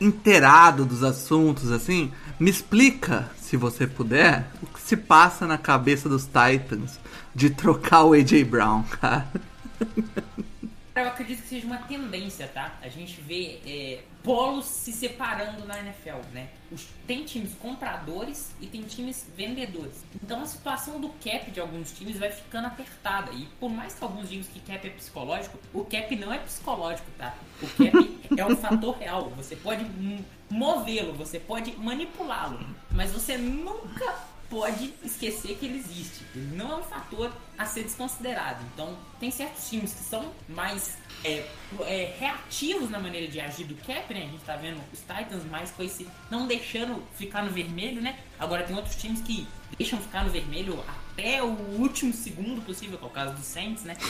inteirado dos assuntos, assim, me explica, se você puder, o que se passa na cabeça dos Titans de trocar o AJ Brown, cara. Eu acredito que seja uma tendência, tá? A gente vê é, polos se separando na NFL, né? Os, tem times compradores e tem times vendedores. Então a situação do cap de alguns times vai ficando apertada. E por mais que alguns digam que cap é psicológico, o cap não é psicológico, tá? O cap é um fator real. Você pode movê-lo, você pode manipulá-lo, mas você nunca pode esquecer que ele existe. Ele não é um fator a ser desconsiderado. Então, tem certos times que são mais é, é, reativos na maneira de agir do cap, né? A gente tá vendo os Titans mais com esse não deixando ficar no vermelho, né? Agora tem outros times que deixam ficar no vermelho até o último segundo possível, que é o caso do Saints, né?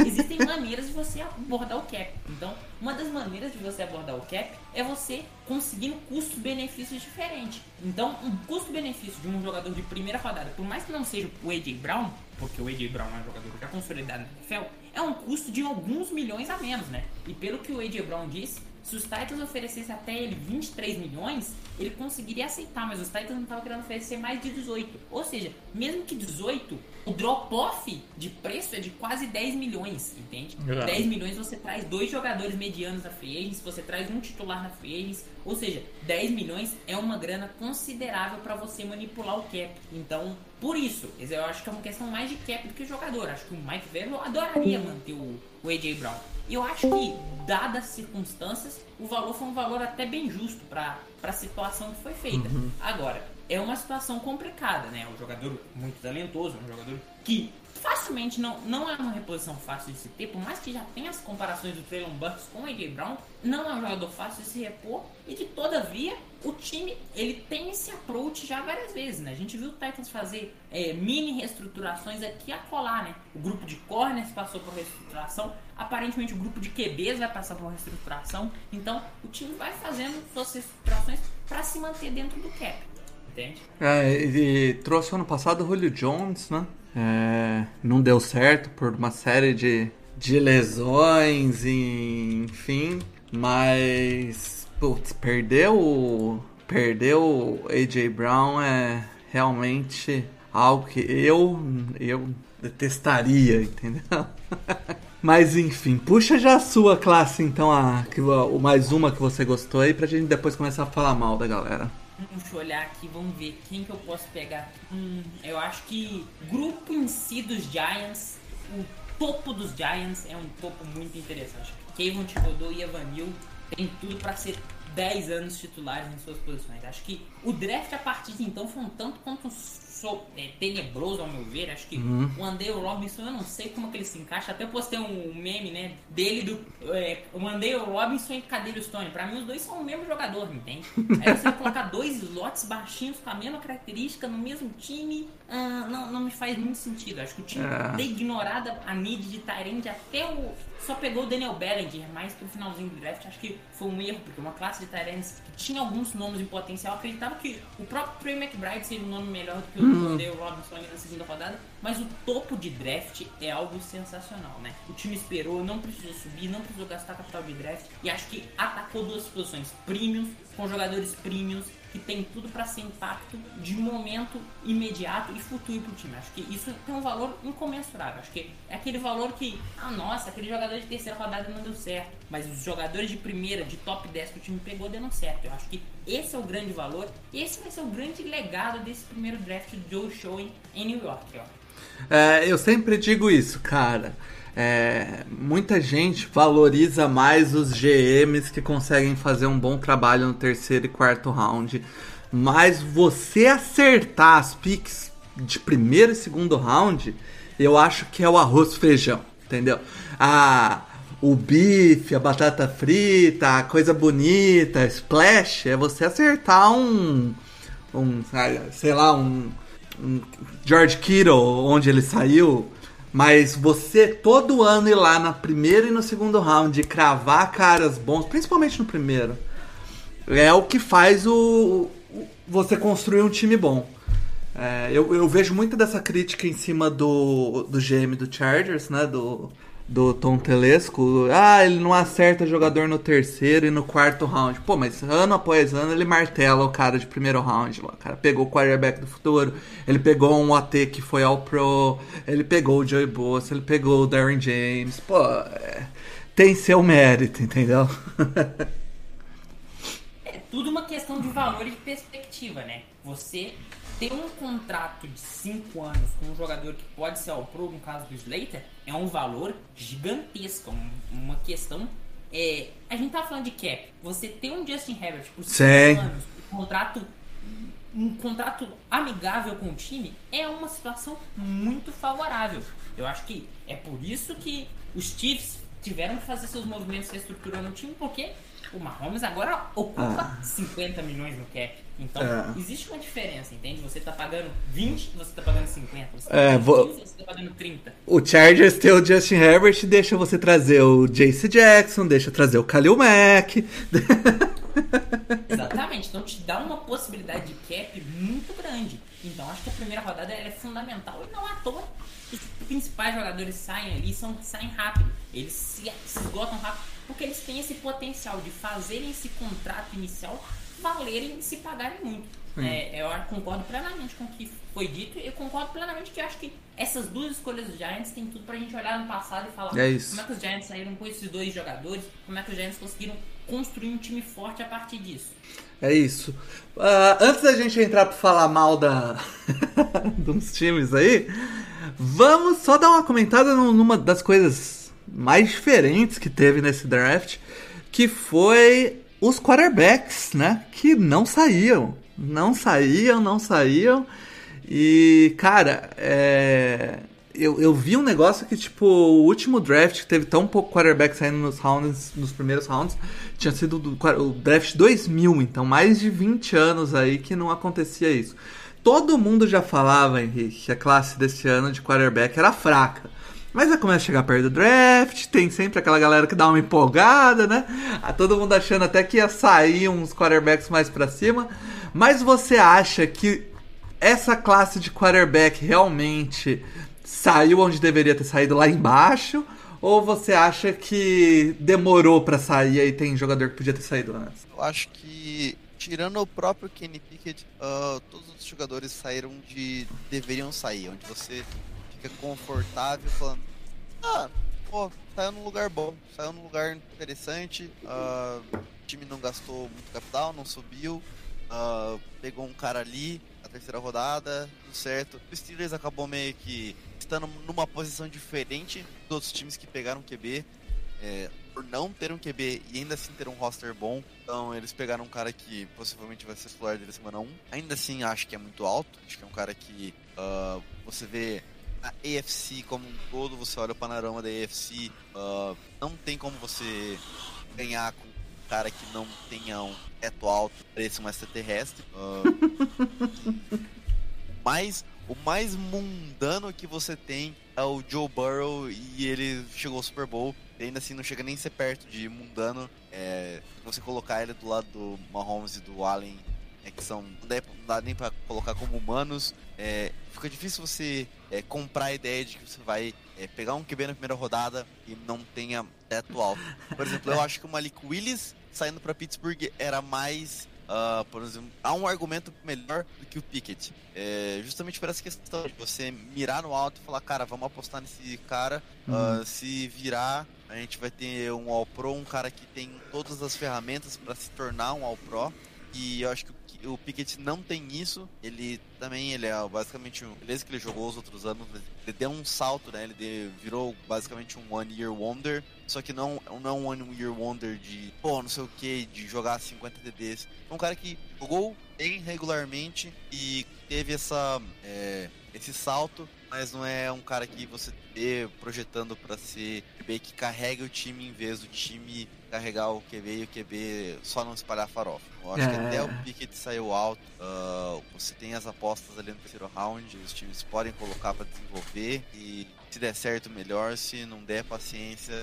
Então, existem maneiras de você abordar o cap. Então, uma das maneiras de você abordar o cap é você conseguindo custo-benefícios diferentes. Então, um custo-benefício de um jogador de primeira rodada, por mais que não seja o AJ Brown, porque o AJ Brown é um jogador já consolidado no NFL, é um custo de alguns milhões a menos, né? E pelo que o AJ Brown disse, se os Titans oferecessem até ele 23 milhões, ele conseguiria aceitar, mas os Titans não estavam querendo oferecer mais de 18. Ou seja, mesmo que 18, o drop-off de preço é de quase 10 milhões, entende? É. 10 milhões você traz dois jogadores medianos na free agents, você traz um titular na free agents, ou seja, 10 milhões é uma grana considerável para você manipular o cap. Então, por isso, eu acho que é uma questão mais de cap do que jogador. Acho que o Mike Vero adoraria manter o, o AJ Brown. E eu acho que, dadas as circunstâncias, o valor foi um valor até bem justo para a situação que foi feita. Uhum. Agora, é uma situação complicada, né? Um jogador muito talentoso, um jogador que facilmente não, não é uma reposição fácil de se ter, por mais que já tenha as comparações do Traylon Burks com o AJ Brown, não é um jogador fácil de se repor e de todavia o time ele tem esse approach já várias vezes, né? A gente viu o Titans fazer é, mini reestruturações aqui a colar, né? O grupo de corners passou por reestruturação, aparentemente o grupo de QBs vai passar por reestruturação, então o time vai fazendo suas reestruturações para se manter dentro do cap, entende? É, ele trouxe ano passado o Julio Jones, né? É, não deu certo por uma série de, de lesões, e, enfim, mas Putz, perdeu perdeu o AJ Brown é realmente algo que eu eu detestaria, entendeu? Mas enfim, puxa já a sua classe então, a, que, o mais uma que você gostou aí pra gente depois começar a falar mal da galera. Deixa eu olhar aqui, vamos ver quem que eu posso pegar. Hum, eu acho que grupo em si dos Giants, o topo dos Giants é um topo muito interessante. Kevin Thibodeau e Evanil tem tudo para ser 10 anos titulares em suas posições. Acho que o draft a partir de então foi um tanto quanto so, é, tenebroso ao meu ver. Acho que uhum. o Andale Robinson, eu não sei como que ele se encaixa. Até postei um meme, né, dele do é, o Andale Robinson e Cadeiro Stone. Pra mim os dois são o mesmo jogador, entende? Aí você colocar dois slots baixinhos com a mesma característica no mesmo time, uh, não, não me faz muito sentido. Acho que o time é. ter ignorado a need de Tyrande até o só pegou o Daniel Bellinger mais pro finalzinho do draft. Acho que foi um erro, porque uma classe de Tyrants que tinha alguns nomes em potencial, acreditava que o próprio Trey McBride seria um nome melhor do que o uhum. Dale Robinson ali na segunda rodada. Mas o topo de draft é algo sensacional, né? O time esperou, não precisou subir, não precisou gastar capital de draft e acho que atacou duas posições premiums, com jogadores premiums que tem tudo para ser impacto de momento imediato e futuro para o time. Acho que isso tem um valor incomensurável. Acho que é aquele valor que, ah, nossa, aquele jogador de terceira rodada não deu certo, mas os jogadores de primeira, de top 10 que o time pegou, deram certo. Eu acho que esse é o grande valor e esse vai ser o grande legado desse primeiro draft do Joe Showing em New York. Ó. É, eu sempre digo isso, cara. É, muita gente valoriza mais os GMs que conseguem fazer um bom trabalho no terceiro e quarto round. Mas você acertar as picks de primeiro e segundo round, eu acho que é o arroz feijão, entendeu? A, o bife, a batata frita, a coisa bonita, splash, é você acertar um, um sei lá, um, um George Kittle, onde ele saiu, mas você todo ano ir lá na primeira e no segundo round e cravar caras bons, principalmente no primeiro, é o que faz o, o você construir um time bom. É, eu, eu, vejo muito dessa crítica em cima do, do GM do Chargers, né? Do, do Tom Telesco, ah, ele não acerta jogador no terceiro e no quarto round. Pô, mas ano após ano ele martela o cara de primeiro round lá. O cara pegou o quarterback do futuro, ele pegou um OT que foi ao pro, ele pegou o Joey Bosa, ele pegou o Darren James. Pô, é, tem seu mérito, entendeu? é tudo uma questão de valor e perspectiva, né? Você ter um contrato de 5 anos com um jogador que pode ser ao pro, no caso do Slater, é um valor gigantesco, uma questão. É, a gente tá falando de cap. Você ter um Justin Herbert por 5 anos, um contrato, um contrato amigável com o time, é uma situação muito favorável. Eu acho que é por isso que os Chiefs tiveram que fazer seus movimentos reestruturando o time, porque o Mahomes agora ocupa ah. 50 milhões no cap. Então, é. existe uma diferença, entende? Você tá pagando 20 você tá pagando 50. Você tá é, vou... 15, você tá pagando 30. O Chargers tem o Justin Herbert deixa você trazer o Jace Jackson, deixa trazer o Khalil Mack. Exatamente. Então te dá uma possibilidade de cap muito grande. Então acho que a primeira rodada é fundamental e não à toa os principais jogadores saem ali, são, saem rápido. Eles se, se esgotam rápido porque eles têm esse potencial de fazerem esse contrato inicial valerem e se pagarem muito. É, eu concordo plenamente com o que foi dito e eu concordo plenamente que acho que essas duas escolhas dos Giants tem tudo pra gente olhar no passado e falar é como é que os Giants saíram com esses dois jogadores, como é que os Giants conseguiram construir um time forte a partir disso. É isso. Uh, antes da gente entrar pra falar mal da dos times aí, vamos só dar uma comentada numa das coisas mais diferentes que teve nesse draft, que foi os quarterbacks, né? Que não saíam. Não saíam, não saíam. E, cara, é... eu, eu vi um negócio que, tipo, o último draft que teve tão pouco quarterback saindo nos rounds, nos primeiros rounds, tinha sido do, o draft 2000, então mais de 20 anos aí que não acontecia isso. Todo mundo já falava, Henrique, que a classe desse ano de quarterback era fraca. Mas aí começa a chegar perto do draft, tem sempre aquela galera que dá uma empolgada, né? Ah, todo mundo achando até que ia sair uns quarterbacks mais para cima. Mas você acha que essa classe de quarterback realmente saiu onde deveria ter saído lá embaixo? Ou você acha que demorou para sair e tem jogador que podia ter saído antes? Eu acho que, tirando o próprio Kenny Pickett, uh, todos os jogadores saíram de deveriam sair, onde você fica confortável falando, ah, pô, saiu num lugar bom, saiu num lugar interessante, uh, o time não gastou muito capital, não subiu, uh, pegou um cara ali, a terceira rodada, tudo certo. O Steelers acabou meio que estando numa posição diferente dos outros times que pegaram QB. É, por não ter um QB e ainda assim ter um roster bom. Então eles pegaram um cara que possivelmente vai ser titular dele semana 1. Ainda assim acho que é muito alto. Acho que é um cara que uh, você vê a AFC como um todo, você olha o panorama da AFC, uh, não tem como você ganhar com um cara que não tenha um teto alto, parece um extraterrestre. Uh, mas o mais mundano que você tem é o Joe Burrow e ele chegou ao Super Bowl. E ainda assim não chega nem a ser perto de mundano. É, você colocar ele do lado do Mahomes e do Allen, é, que são. Não dá nem pra colocar como humanos. É, fica difícil você é, comprar a ideia de que você vai é, pegar um QB na primeira rodada e não tenha teto alto. Por exemplo, eu acho que o Malik Willis saindo para Pittsburgh era mais. Uh, por exemplo, há um argumento melhor do que o Pickett. É, justamente por essa questão de você mirar no alto e falar, cara, vamos apostar nesse cara. Uhum. Uh, se virar, a gente vai ter um All Pro, um cara que tem todas as ferramentas para se tornar um All Pro. E eu acho que o Pickett não tem isso. Ele também, ele é basicamente, beleza que ele jogou os outros anos, ele deu um salto, né? Ele deu, virou basicamente um One Year Wonder. Só que não, não é um One Year Wonder de, pô, não sei o que, de jogar 50 TDs. É um cara que jogou bem regularmente e teve essa, é, esse salto mas não é um cara que você vê projetando para ser QB que carrega o time em vez do time carregar o QB e o QB só não espalhar farofa. Eu acho é. que até o Pickett saiu alto, uh, você tem as apostas ali no terceiro round, os times podem colocar para desenvolver e se der certo, melhor, se não der, paciência.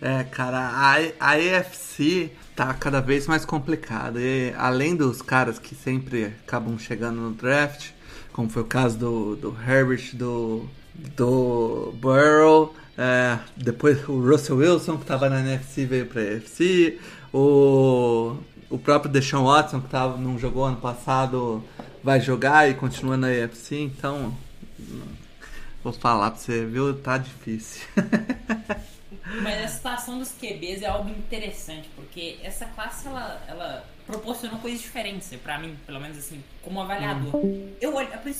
É, cara, a, a AFC tá cada vez mais complicada. E além dos caras que sempre acabam chegando no draft, como foi o caso do, do Herbert, do, do Burrow. É, depois o Russell Wilson, que estava na NFC, veio para a NFC. O, o próprio Deshaun Watson, que tava, não jogou ano passado, vai jogar e continua na AFC. Então, vou falar para você, viu? Tá difícil. Mas a situação dos QBs é algo interessante, porque essa classe ela, ela proporcionou coisas diferentes, para mim, pelo menos assim, como avaliador. Eu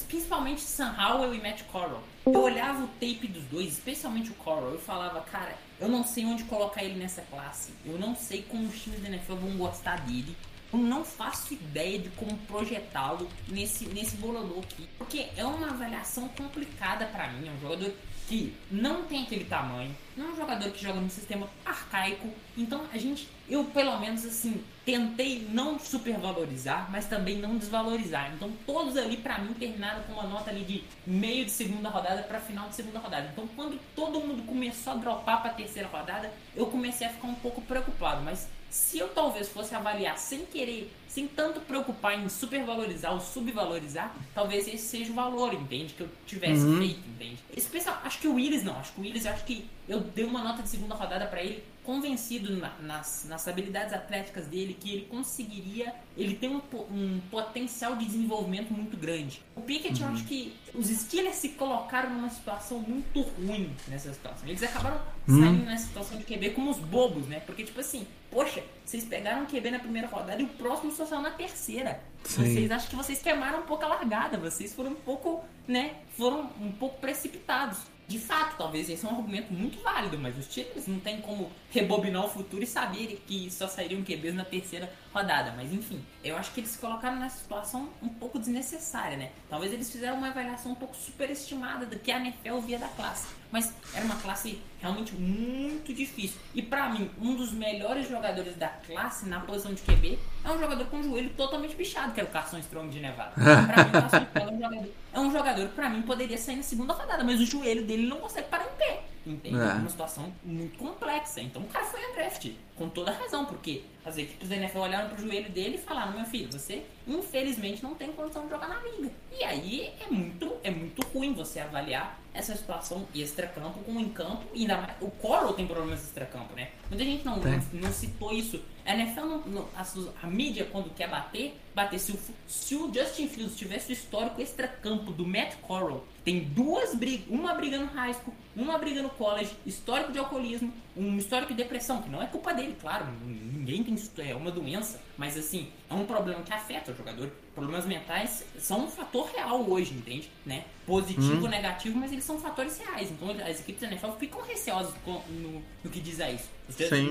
principalmente Sam Howell e Matt Corral. Eu olhava o tape dos dois, especialmente o Corral, eu falava, cara, eu não sei onde colocar ele nessa classe. Eu não sei como os times da NFL vão gostar dele. Eu não faço ideia de como projetá-lo nesse, nesse bolador aqui. Porque é uma avaliação complicada para mim. É um jogador que não tem aquele tamanho, não é um jogador que joga num sistema arcaico. Então a gente, eu pelo menos assim, tentei não supervalorizar, mas também não desvalorizar. Então todos ali para mim terminaram com uma nota ali de meio de segunda rodada para final de segunda rodada. Então quando todo mundo começou a dropar para terceira rodada, eu comecei a ficar um pouco preocupado, mas se eu talvez fosse avaliar sem querer, sem tanto preocupar em supervalorizar ou subvalorizar, talvez esse seja o valor, entende? Que eu tivesse uhum. feito, entende? Especial, acho que o Willis não, acho que o Willis, acho que eu dei uma nota de segunda rodada para ele convencido na, nas, nas habilidades atléticas dele que ele conseguiria, ele tem um, um potencial de desenvolvimento muito grande. O Pickett, uhum. eu acho que os Steelers se colocaram numa situação muito ruim nessa situação. Eles acabaram uhum. saindo nessa situação de QB como os bobos, né? Porque, tipo assim, poxa, vocês pegaram um QB na primeira rodada e o próximo só saiu na terceira. Sim. Vocês acham que vocês queimaram um pouco a largada, vocês foram um pouco, né? Foram um pouco precipitados de fato, talvez esse é um argumento muito válido, mas os Steelers não tem como rebobinar o futuro e saber que só sairiam QBs na terceira rodada. Mas enfim, eu acho que eles se colocaram nessa situação um pouco desnecessária, né? Talvez eles fizeram uma avaliação um pouco superestimada do que a NFL via da classe. Mas era uma classe realmente muito difícil. E para mim, um dos melhores jogadores da classe na posição de QB é um jogador com o joelho totalmente bichado, que era o Carson Strong de Nevada. pra mim, o Carson Strong é um jogador, é um pra mim poderia sair na segunda rodada, mas o joelho dele não consegue parar em pé. Entende? É. uma situação muito complexa. Então o cara foi a draft, com toda razão, porque as equipes da NFL olharam pro joelho dele e falaram, meu filho, você infelizmente não tem condição de jogar na liga. E aí é muito, é muito ruim você avaliar essa situação extra-campo com em campo. E ainda mais, o Coral tem problemas extra-campo, né? Muita gente não, não, não, citou isso. A NFL, não, não, a, a, mídia, quando quer bater, bater. Se o, se o Justin Fields tivesse o histórico extra-campo do Matt Corral, tem duas brigas, uma briga no high school, uma briga no college, histórico de alcoolismo, um histórico de depressão, que não é culpa dele, claro, ninguém tem isso, é uma doença, mas assim, é um problema que afeta o jogador. Problemas mentais são um fator real hoje, entende? Né? Positivo, hum. negativo, mas eles são fatores reais. Então as equipes da NFL ficam receosas no, no que diz a isso.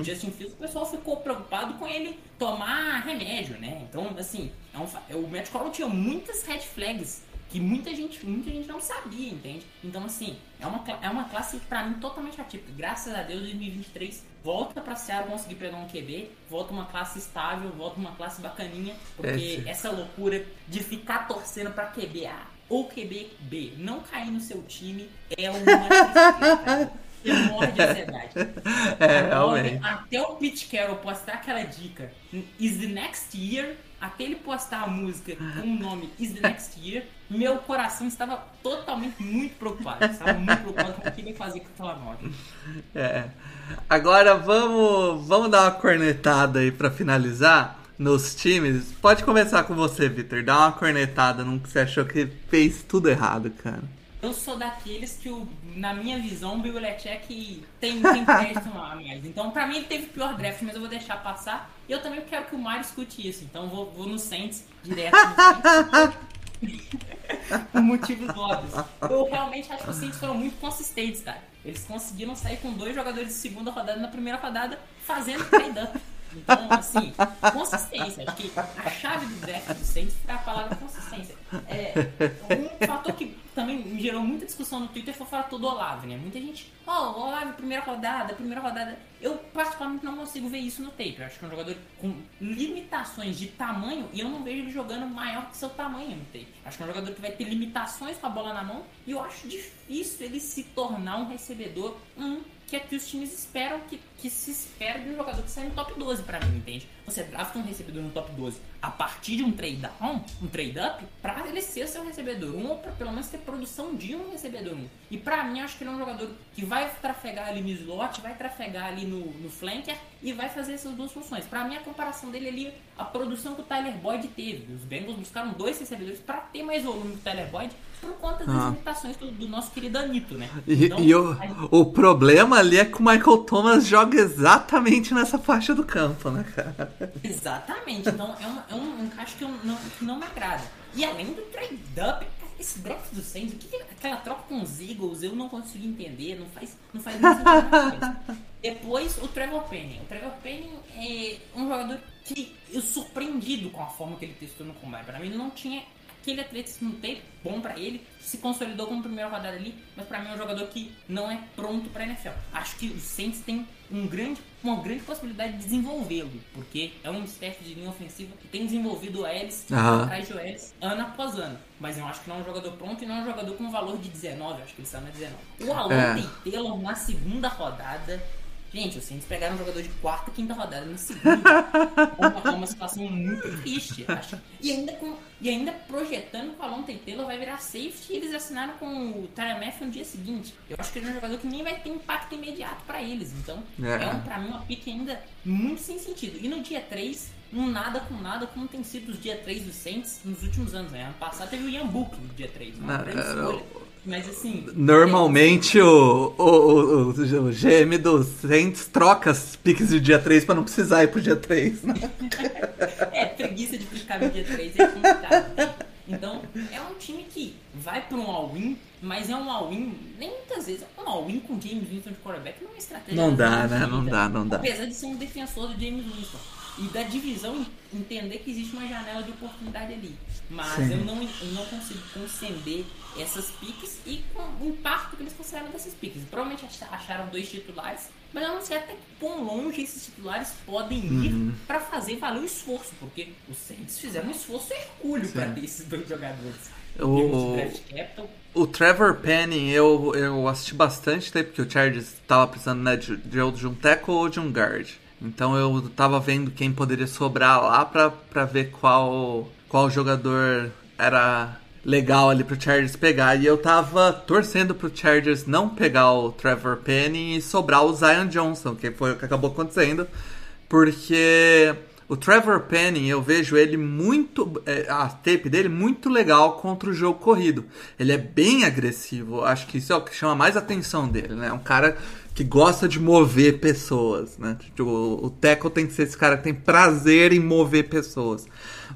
O Justin Fields, o pessoal ficou preocupado com ele tomar remédio, né? Então, assim, é um, o Matt Corral tinha muitas red flags que muita gente, muita gente não sabia, entende? Então, assim, é uma, é uma classe, pra mim, totalmente atípica. Graças a Deus, 2023 volta pra Seattle conseguir pegar um QB, volta uma classe estável, volta uma classe bacaninha, porque é, essa loucura de ficar torcendo pra QB A ou QB B não cair no seu time é uma Você morre de ansiedade. É, realmente. Até o Pete Carroll postar aquela dica, is the next year, até ele postar a música com o nome Is the Next Year, meu coração estava totalmente muito preocupado. Estava muito preocupado com o que ele ia fazer com aquela nota. É. Agora vamos, vamos dar uma cornetada aí para finalizar nos times. Pode começar com você, Victor. Dá uma cornetada no que você achou que fez tudo errado, cara. Eu sou daqueles que, o, na minha visão, o Belichick tem, tem crédito a mais. Então, pra mim, ele teve pior draft, mas eu vou deixar passar. E eu também quero que o Mario escute isso. Então, vou, vou no Saints, direto no Saints. Por motivos óbvios. Eu realmente acho que os Saints foram muito consistentes, cara. Eles conseguiram sair com dois jogadores de segunda rodada na primeira rodada, fazendo trade-up. Então, assim, consistência. Acho que a chave do draft do Saints foi a palavra consistência. É, um fator que também me gerou muita discussão no Twitter foi o fator do Olave, né? Muita gente, ó, oh, Olave, primeira rodada, primeira rodada. Eu, particularmente, não consigo ver isso no tape. Eu acho que é um jogador com limitações de tamanho e eu não vejo ele jogando maior que seu tamanho no tape. Acho que é um jogador que vai ter limitações com a bola na mão e eu acho difícil ele se tornar um recebedor 1 que é que os times esperam, que, que se espera de um jogador que sai no top 12 pra mim, entende? Você drafta um recebedor no top 12 a partir de um trade down, um trade up, pra ele ser seu recebedor 1 um, ou pra pelo menos ter produção de um recebedor 1. Um. E pra mim, acho que ele é um jogador que vai trafegar ali no slot, vai trafegar ali no, no flanker e vai fazer essas duas funções. Pra mim, a comparação dele ali, a produção que o Tyler Boyd teve. Os Bengals buscaram dois recebedores pra ter mais volume que o Tyler Boyd por conta das ah. limitações do, do, nosso querido Anito, né? E, então, e o, aí... o problema ali é que o Michael Thomas joga exatamente nessa faixa do campo, né, cara? Exatamente. Então é, uma, é um encaixe que, eu não, que não me agrada. E além do trade-up, esse draft do Saints, que aquela troca com os Eagles, eu não consigo entender, não faz, não faz muito sentido. Depois, o Trevor Penning. O Trevor Penning é um jogador que eu surpreendido com a forma que ele testou no combate. Para mim, não tinha aquele atletismo tem bom para ele, se consolidou como primeira rodada ali, mas para mim é um jogador que não é pronto para NFL. Acho que os Saints têm um grande, uma grande possibilidade de desenvolvê-lo, porque é um staff de linha ofensiva que tem desenvolvido o Ellis uhum. atrás de Ellis ano após ano. Mas eu acho que não é um jogador pronto e não é um jogador com valor de 19, acho que ele está na 19. O Alon é. Taylor na segunda rodada Gente, os Saints pegaram um jogador de quarta, quinta rodada no segundo. uma, uma situação muito triste, acho. E ainda, com, e ainda projetando que o Alon Taylor vai virar safety e eles assinaram com o Tyler no dia seguinte. Eu acho que ele é um jogador que nem vai ter impacto imediato para eles. Então, é, é um, pra mim uma pique ainda muito sem sentido. E no dia 3, um nada com nada, como tem sido os dia 3 dos Saints nos últimos anos. Né? Ano passado teve o Ian Book no dia 3. Uma grande escolha. Mas assim. Normalmente é... o, o, o, o, GM do Saints troca as piques de dia 3 pra não precisar ir pro dia 3, né? é, preguiça de ficar no dia 3 é complicado. Então, é um time que vai para um all-in, mas é um all-in, nem muitas vezes, é um all-in com James Winston de quarterback não é uma estratégia. Não dá, né? Não dá, não dá. Apesar de ser um defensor do James Winston e da divisão entender que existe uma janela de oportunidade ali. Mas eu não, eu não consigo conceber essas piques e com o impacto que eles consideram dessas piques. Provavelmente acharam dois titulares, mas eu não sei até quão longe esses titulares podem ir uhum. para fazer valer o esforço, porque os Saints fizeram um esforço hercúleo para ter esses dois jogadores. O, o Trevor Penning eu, eu assisti bastante, né, porque o Chargers estava precisando né, de, de, de um tackle ou de um guard. Então eu tava vendo quem poderia sobrar lá pra, ver qual, qual jogador era legal ali pro Chargers pegar. E eu tava torcendo pro Chargers não pegar o Trevor Penny e sobrar o Zion Johnson, que foi o que acabou acontecendo. Porque o Trevor Penny, eu vejo ele muito. É, a tape dele muito legal contra o jogo corrido. Ele é bem agressivo. Acho que isso é o que chama mais atenção dele, né? Um cara que gosta de mover pessoas, né? Tipo, o, o Teco tem que ser esse cara que tem prazer em mover pessoas.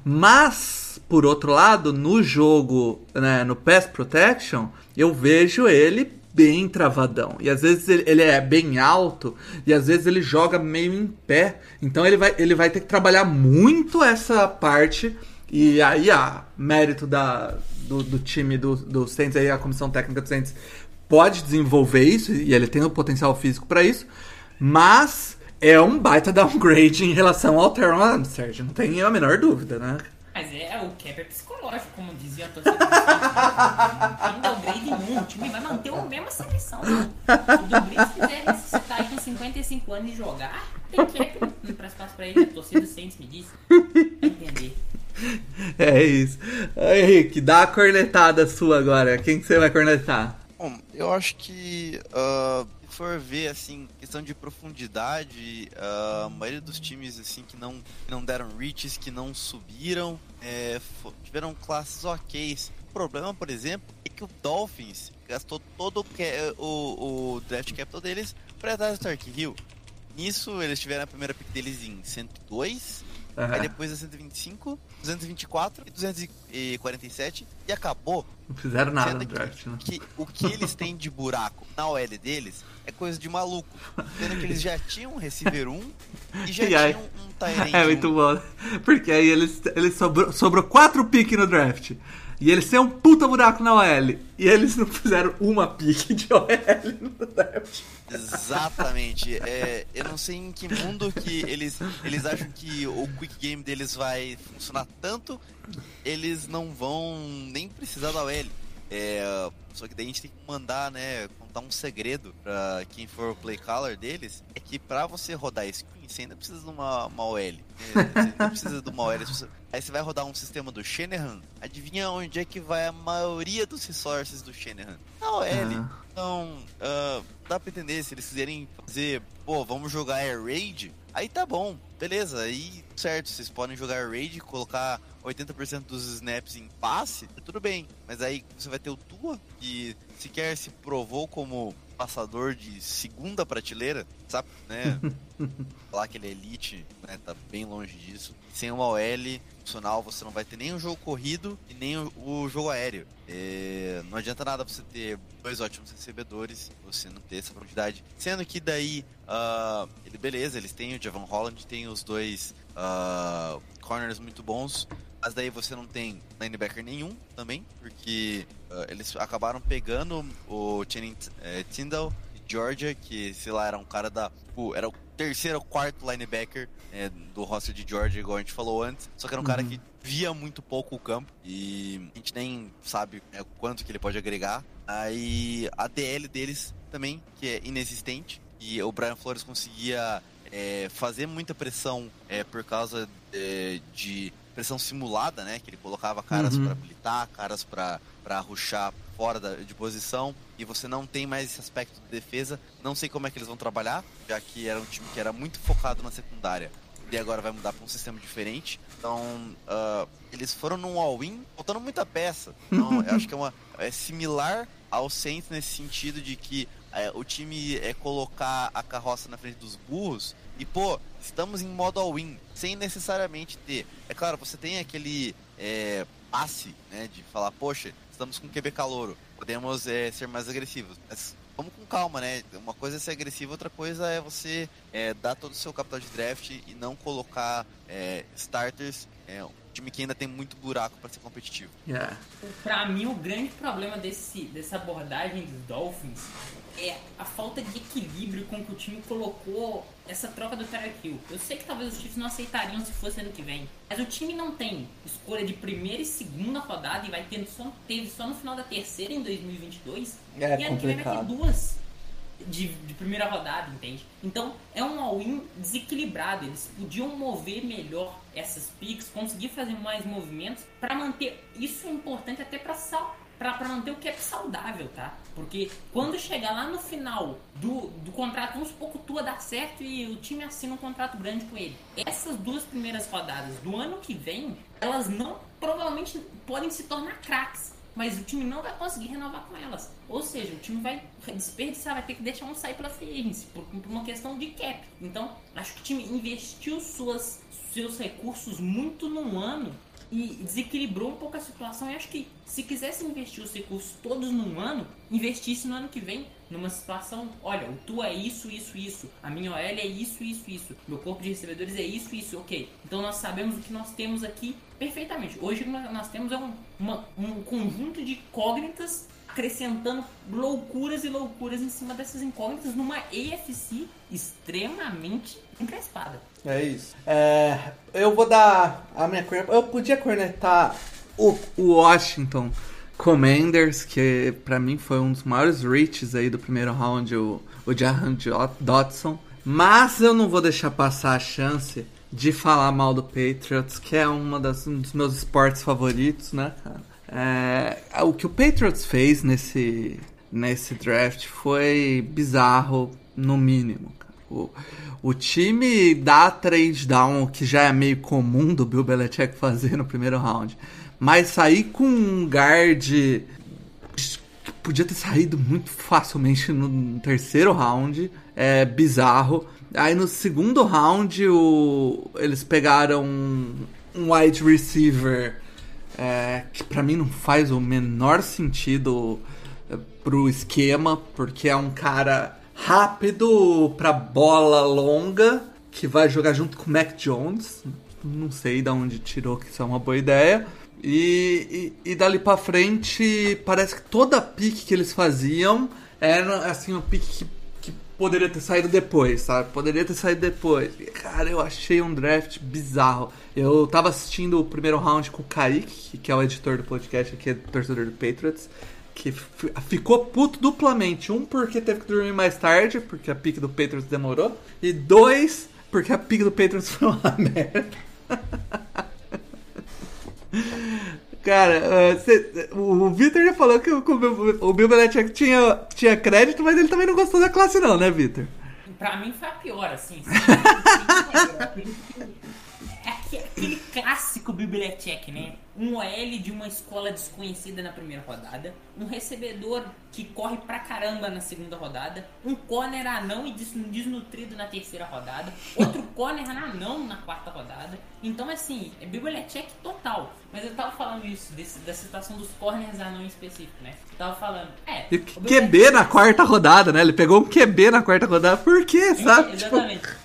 Mas, por outro lado, no jogo, né, no Pass Protection, eu vejo ele bem travadão. E às vezes ele, ele, é bem alto e às vezes ele joga meio em pé. Então ele vai, ele vai ter que trabalhar muito essa parte. E aí, a mérito da, do, do time do, do Saints, aí, a comissão técnica do Saints pode desenvolver isso e ele tem o potencial físico para isso, mas é um baita downgrade em relação ao Teron Armstead, não tem a menor dúvida, né? Mas é, o cap é psicológico, como dizia a torcida. Não downgrade nenhum, o time vai manter a mesma seleção. Se o Dumbrito quiser ressuscitar aí com 55 anos e jogar, tem cap para espaço pra ele, a torcida Saints me disse. Vai entender. É isso. Henrique, dá a cornetada sua agora. Quem que você vai cornetar? Bom, eu acho que uh, se for ver assim questão de profundidade, uh, a maioria dos times assim que não que não deram reaches, que não subiram, é, tiveram classes ok. O problema, por exemplo, é que o Dolphins gastou todo o, o, o draft capital deles para atrás do Stark Hill. Nisso, eles tiveram a primeira pick deles em 102 Uhum. Aí depois a 125, 224 e 247 e acabou. Não fizeram nada no draft, né? Que, o que eles têm de buraco na OL deles é coisa de maluco. Sendo que eles já tinham um receiver 1 e já e aí, tinham um Tyrant É muito 1. bom. Porque aí eles, eles sobrou, sobrou 4 piques no draft. E eles têm um puta buraco na OL. E eles não fizeram uma pique de OL no draft. Exatamente. É, eu não sei em que mundo que eles, eles acham que o quick game deles vai funcionar tanto, eles não vão nem precisar da OL. É, só que daí a gente tem que mandar, né, contar um segredo pra quem for o play caller deles, é que pra você rodar screen, você ainda precisa de uma, uma OL. Você ainda precisa de uma OL. Aí você vai rodar um sistema do Shanahan, adivinha onde é que vai a maioria dos resources do Shanahan? Na OL. Ah. Então, uh, dá pra entender, se eles quiserem fazer, pô, vamos jogar Air Raid, aí tá bom, beleza, aí certo, vocês podem jogar Raid, colocar 80% dos snaps em passe, tudo bem, mas aí você vai ter o Tua, que sequer se provou como passador de segunda prateleira, sabe, né? Falar que ele é elite, né? Tá bem longe disso. Sem uma OL funcional, você não vai ter nem o jogo corrido e nem o, o jogo aéreo. É, não adianta nada você ter dois ótimos recebedores, você não ter essa profundidade. Sendo que daí, uh, ele, beleza, eles têm o Javon Holland, tem os dois uh, corners muito bons, mas daí você não tem linebacker nenhum também, porque uh, eles acabaram pegando o Channing Tyndall de Georgia, que sei lá, era um cara da. Uh, era o terceiro ou quarto linebacker é, do roster de Georgia, igual a gente falou antes. Só que era um cara que via muito pouco o campo e a gente nem sabe né, quanto que ele pode agregar. Aí a DL deles também, que é inexistente, e o Brian Flores conseguia é, fazer muita pressão é, por causa é, de pressão simulada, né? Que ele colocava caras Uhum. para habilitar, caras para para ruxar fora da, de posição e você não tem mais esse aspecto de defesa. Não sei como é que eles vão trabalhar, já que era um time que era muito focado na secundária e agora vai mudar para um sistema diferente. Então, ah, eles foram num all-in, faltando muita peça. Então, eu acho que é, uma, é similar ao Saints nesse sentido de que é, o time é colocar a carroça na frente dos burros e, pô, estamos em modo all-in, sem necessariamente ter. É claro, você tem aquele é, passe, né, de falar, poxa, estamos com QB calouro, podemos é, ser mais agressivos. Mas vamos com calma, né? Uma coisa é ser agressivo, outra coisa é você é, dar todo o seu capital de draft e não colocar é, starters. É, time que ainda tem muito buraco para ser competitivo. Yeah. Pra mim, o grande problema desse, dessa abordagem dos Dolphins é a falta de equilíbrio com que o time colocou essa troca do Tyreek Hill. Eu sei que talvez os Chiefs não aceitariam se fosse ano que vem, mas o time não tem escolha de primeira e segunda rodada e vai ter só, teve só no final da terceira em 2022. É e ano que vem vai ter complicado. duas de, de primeira rodada, entende? Então é um all-in desequilibrado. Eles podiam mover melhor essas picks, conseguir fazer mais movimentos para manter. Isso é importante até para sal pra manter o cap saudável, tá? Porque quando chegar lá no final do, do contrato, vamos supor que o Tua dá certo e o time assina um contrato grande com ele. Essas duas primeiras rodadas do ano que vem, elas não provavelmente podem se tornar craques mas o time não vai conseguir renovar com elas. Ou seja, o time vai desperdiçar, vai ter que deixar um sair pela agency, por, por uma questão de cap. Então, acho que o time investiu suas, seus recursos muito num ano e desequilibrou um pouco a situação. E acho que se quisesse investir os recursos todos num ano, investisse no ano que vem numa situação, olha, o tu é isso, isso, isso, a minha OL é isso, isso, isso, meu corpo de recebedores é isso, isso, ok. Então nós sabemos o que nós temos aqui perfeitamente. Hoje nós temos é um, uma- um conjunto de incógnitas acrescentando loucuras e loucuras em cima dessas incógnitas numa AFC extremamente encrespada. É isso. É, eu vou dar a minha. Eu podia cornetar o, Washington Commanders, que pra mim foi um dos maiores reaches aí do primeiro round, o, o Jahan Dotson. Mas eu não vou deixar passar a chance de falar mal do Patriots, que é uma das, um dos meus esportes favoritos, né, cara? É, o que o Patriots fez nesse, nesse draft foi bizarro, no mínimo. O, o time dá trade down, que já é meio comum do Bill Belichick fazer no primeiro round. Mas sair com um guard que podia ter saído muito facilmente no terceiro round é bizarro. Aí no segundo round o, eles pegaram um, um wide receiver é, que pra mim não faz o menor sentido é, pro esquema, porque é um cara rápido pra bola longa que vai jogar junto com o Mac Jones. Não sei de onde tirou que isso é uma boa ideia. E, e, e dali pra frente, parece que toda pique que eles faziam era assim, um pique que, que poderia ter saído depois, sabe? Poderia ter saído depois. E, cara, eu achei um draft bizarro. Eu tava assistindo o primeiro round com o Kaique, que é o editor do podcast aqui, é torcedor do Patriots. que ficou puto duplamente. Um, porque teve que dormir mais tarde, porque a pique do Patriots demorou. E dois, porque a pique do Patriots foi uma merda. Cara, uh, cê, o, Victor já falou que o, o Bill Belichick tinha, tinha crédito, mas ele também não gostou da classe não, né, Victor? Pra mim foi a pior, assim. aquele clássico Bibliotech, né? Um OL de uma escola desconhecida na primeira rodada, um recebedor que corre pra caramba na segunda rodada, um corner anão e desnutrido na terceira rodada, outro corner anão na quarta rodada. Então, assim, é Bibliotech total. Mas eu tava falando isso, desse, da situação dos corners anão em específico, né? Eu tava falando, é. E QB na quarta rodada, né? Ele pegou um QB na quarta rodada, por quê, é, sabe? É, exatamente.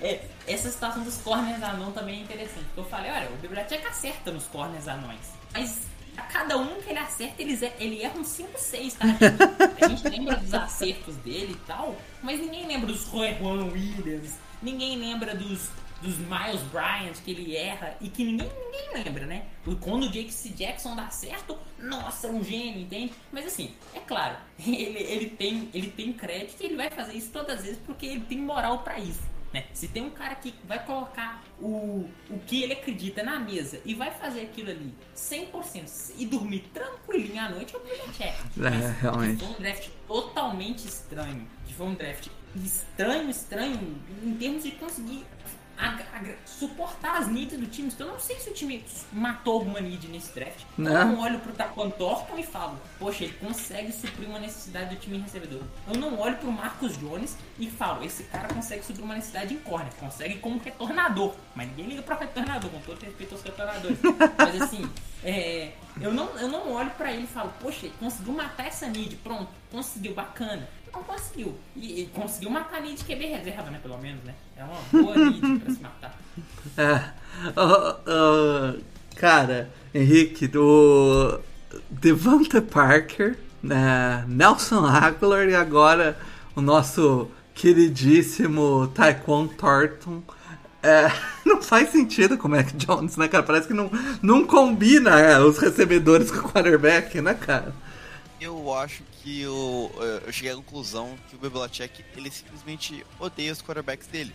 É, essa situação dos corners anão também é interessante. Eu falei, olha, o Bibliotech acerta nos corners anões. Mas a cada um que ele acerta, ele, ele erra uns 5, 6, tá? A gente lembra dos acertos dele e tal, mas ninguém lembra dos Roy Juan Williams, ninguém lembra dos, dos Miles Bryant que ele erra e que ninguém, ninguém lembra, né? Quando o Jake C. Jackson dá certo, nossa, é um gênio, entende? Mas assim, é claro, ele, ele, tem, ele tem crédito e ele vai fazer isso todas as vezes porque ele tem moral para isso. Né? Se tem um cara que vai colocar o, o que ele acredita na mesa e vai fazer aquilo ali 100% e dormir tranquilinho à noite, é o Belichick. É, realmente. Foi um draft totalmente estranho. Que foi um draft estranho, estranho em termos de conseguir a, a, suportar as needs do time. Então eu não sei se o time matou alguma need nesse draft. Não. Eu não olho pro Taquan Thornton e falo, poxa, ele consegue suprir uma necessidade do time recebedor. Eu não olho pro Marcos Jones e falo, esse cara consegue suprir uma necessidade em corner, consegue como retornador. Mas ninguém liga pro retornador, com todo respeito aos retornadores. Mas assim, é, eu, não, eu não olho para ele e falo, poxa, ele conseguiu matar essa need, pronto, conseguiu, bacana não conseguiu. E, e conseguiu matar a Nid de QB reserva, né? Pelo menos, né? É uma boa Nid pra se matar. É. Uh, uh, cara, Henrique, do Devante Parker, né? Nelson Aguilar e agora o nosso queridíssimo Taekwon Thornton. É, não faz sentido como é que Jones, né, cara? Parece que não, não combina é, os recebedores com o quarterback, né, cara? Eu acho que eu, eu cheguei à conclusão que o Belichick, ele simplesmente odeia os quarterbacks dele.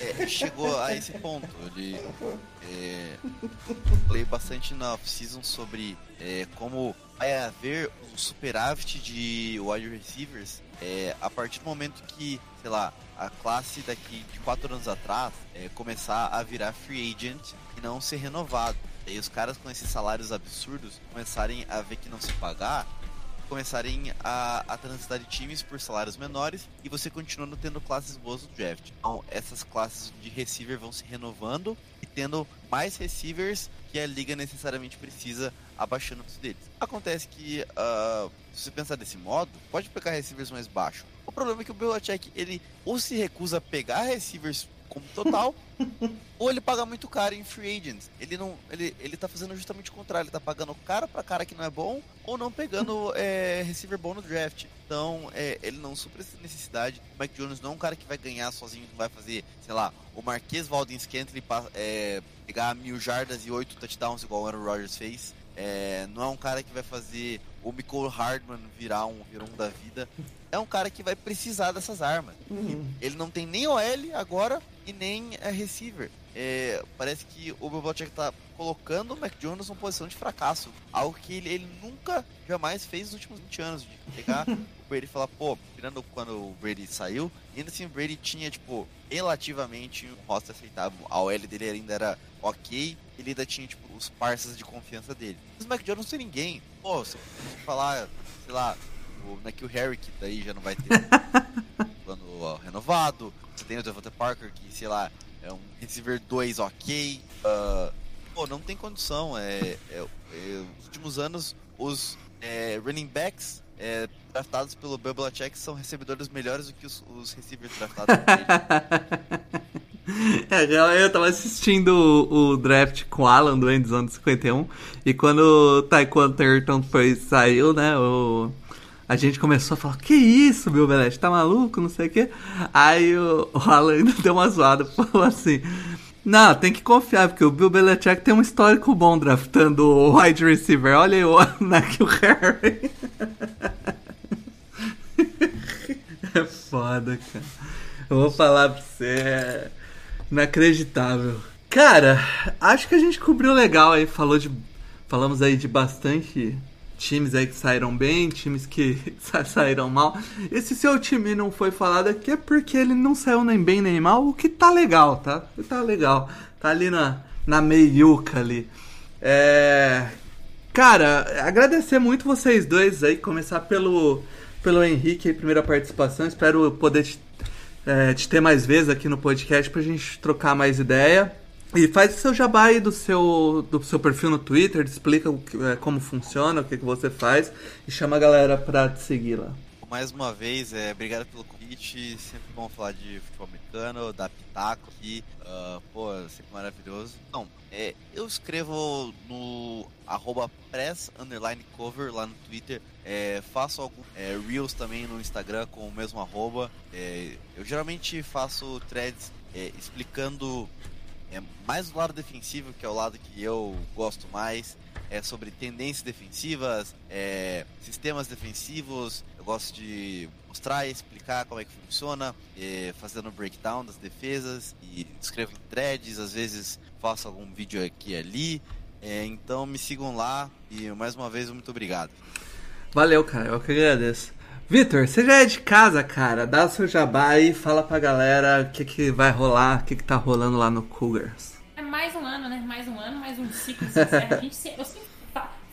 é, chegou a esse ponto. Ele é, falei bastante na off-season sobre é, como vai haver um superávit de wide receivers é, a partir do momento que, sei lá, a classe daqui de quatro anos atrás é, começar a virar free agent e não ser renovado. E os caras com esses salários absurdos começarem a ver que não se pagar, começarem a, a transitar de times por salários menores e você continuando tendo classes boas no draft. Então, essas classes de receiver vão se renovando e tendo mais receivers que a liga necessariamente precisa abaixando o deles. Acontece que, uh, se você pensar desse modo, pode pegar receivers mais baixos. O problema é que o Belichick, ele ou se recusa a pegar receivers como total, ou ele paga muito caro em free agents. Ele não, ele, ele tá fazendo justamente o contrário, ele tá pagando caro para cara que não é bom, ou não pegando é, receiver bom no draft. Então, é, ele não supra essa necessidade. O Mike Jones não é um cara que vai ganhar sozinho, que vai fazer, sei lá, o Marquês Valdez Scantling é, pegar mil jardas e oito touchdowns, igual o Aaron Rodgers fez. É, não é um cara que vai fazer o Nicole Hardman virar um, virar um da vida. É um cara que vai precisar dessas armas. Uhum. Ele não tem nem OL agora e nem é receiver. É, parece que o Belichick está colocando o Mac Jones numa posição de fracasso. Algo que ele, ele nunca, jamais fez nos últimos 20 anos. De pegar o Brady e falar, pô, tirando quando o Brady saiu, ainda assim o Brady tinha, tipo, relativamente um roster aceitável. A OL dele ainda era ok, ele ainda tinha, tipo, os parceiros de confiança dele. Mas o Mac Jones não tem ninguém. Pô, se falar, sei lá, o Nakil Harry, que daí já não vai ter plano renovado. Você tem o Devonta Parker, que, sei lá, é um receiver 2 ok. Uh, pô, não tem condição. É, é, é, nos últimos anos, os é, running backs é, draftados pelo Belichick são recebedores melhores do que os, os receivers draftados por ele. É, eu tava assistindo o, o, draft com o Alan do Endzone 51 e quando o Taekwondo Turton foi, saiu, né, o, a gente começou a falar, que isso, meu Belete, tá maluco, não sei o quê. Aí o, o Alan ainda deu uma zoada, falou assim, Não, tem que confiar, porque o Bill Belichick tem um histórico bom draftando o wide receiver. Olha aí o Nakil Harry. É foda, cara. Eu vou falar pra você, é inacreditável. Cara, acho que a gente cobriu legal aí, falou de, falamos aí de bastante times aí que saíram bem, times que saíram mal. Esse seu time não foi falado aqui é porque ele não saiu nem bem nem mal, o que tá legal, tá? Tá legal. Tá ali na, na meiuca ali. É... Cara, agradecer muito vocês dois aí, começar pelo, pelo Henrique aí, primeira participação. Espero poder te, é, te ter mais vezes aqui no podcast pra gente trocar mais ideia. E faz o seu jabá aí do seu, do seu perfil no Twitter, explica que, é, como funciona, o que, que você faz e chama a galera pra te seguir lá. Mais uma vez, é, obrigado pelo convite. Sempre bom falar de futebol americano, da Pitaco aqui. Uh, pô, sempre maravilhoso. Não, é, eu escrevo no arroba press underline cover lá no Twitter. É, faço alguns é, reels também no Instagram com o mesmo arroba. É, eu geralmente faço threads é, explicando é mais do lado defensivo, que é o lado que eu gosto mais. É sobre tendências defensivas, é, sistemas defensivos. Eu gosto de mostrar e explicar como é que funciona, fazendo breakdown das defesas e escrevo em threads. Às vezes faço algum vídeo aqui e ali. Então me sigam lá e mais uma vez muito obrigado. Valeu, cara. Eu que agradeço. Vitor, você já é de casa, cara. Dá o seu jabá e fala pra galera o que, que vai rolar, o que, que tá rolando lá no Cougars. É mais um ano, né? Mais um ano, mais um ciclo se. A gente sempre, eu sempre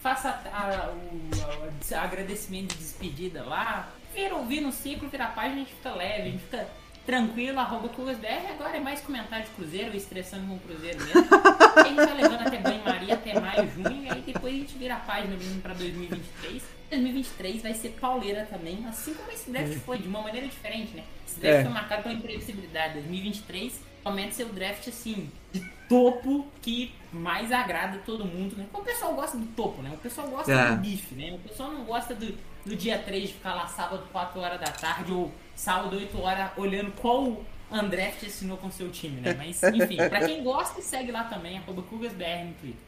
faço a, a, o a, agradecimento de despedida lá. Vira ouvir no ciclo, vira a página, a gente fica leve, a gente fica tranquilo, arroba CugasBR. Agora é mais comentário de Cruzeiro, estressando com o Cruzeiro mesmo. a gente vai levando até banho-maria, até maio, junho, e aí depois a gente vira a página mesmo pra 2023. 2023 vai ser pauleira também, assim como esse draft foi, de uma maneira diferente, né? Esse draft é. foi marcado pela imprevisibilidade. 2023 promete ser o draft, assim, de topo que mais agrada todo mundo, né? O pessoal gosta do topo, né? O pessoal gosta é. do bife, né? O pessoal não gosta do, do dia 3 de ficar lá sábado 4 horas da tarde ou sábado 8 horas olhando qual André assinou com seu time, né? Mas, enfim, pra quem gosta, segue lá também, arroba CugasBR no Twitter.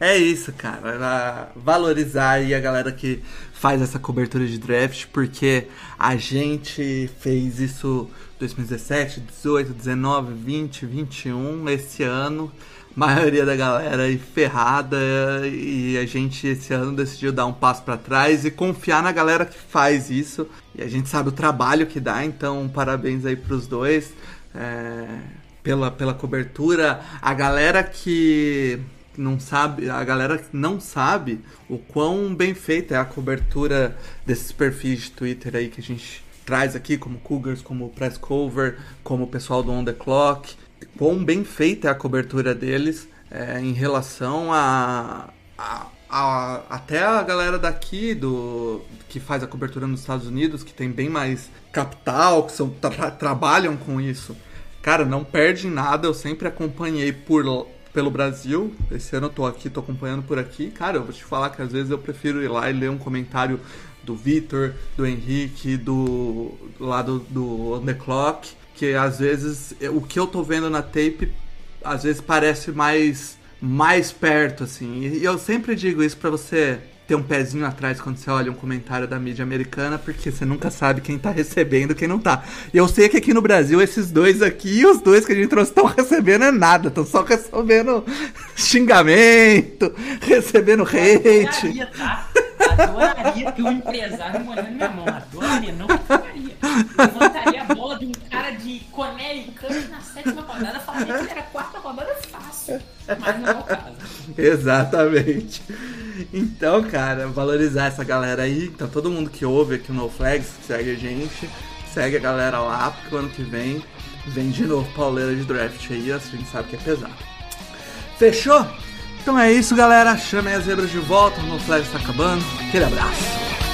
É isso, cara. Valorizar aí a galera que faz essa cobertura de draft, porque a gente fez isso 2017, 18, 19, 20, 21, esse ano. Maioria da galera aí ferrada e a gente esse ano decidiu dar um passo para trás e confiar na galera que faz isso. E a gente sabe o trabalho que dá, então parabéns aí pros dois é, pela, pela cobertura. A galera que não sabe, a galera que não sabe o quão bem feita é a cobertura desses perfis de Twitter aí que a gente traz aqui, como Cougars, como Press Cover, como o pessoal do On The Clock quão bem feita é a cobertura deles é, em relação a, a, a, até a galera daqui do que faz a cobertura nos Estados Unidos, que tem bem mais capital, que são, tra trabalham com isso. Cara, não perde nada, eu sempre acompanhei por pelo Brasil. Esse ano eu tô aqui, tô acompanhando por aqui. Cara, eu vou te falar que às vezes eu prefiro ir lá e ler um comentário do Vitor, do Henrique, do, do lado do On The Clock, que às vezes o que eu tô vendo na tape às vezes parece mais mais perto assim. E eu sempre digo isso para você ter um pezinho atrás quando você olha um comentário da mídia americana, porque você nunca sabe quem tá recebendo e quem não tá. E eu sei que aqui no Brasil, esses dois aqui, os dois que a gente trouxe, estão recebendo é nada, estão só recebendo xingamento, recebendo hate. Adoraria, tá? Adoraria ter um empresário molhando minha mão. Adoraria, não ficaria. Levantaria a bola de um de Connecticut na sétima rodada, falaria que era quarta rodada fácil. Mas não é o caso. Exatamente. Então, cara, valorizar essa galera aí. Então, todo mundo que ouve aqui No Flags, segue a gente, segue a galera lá, porque o ano que vem vem de novo pauleira de draft aí, a gente sabe que é pesado. Fechou? Então é isso, galera. Chame as zebras de volta, o No Flags está acabando. Aquele abraço.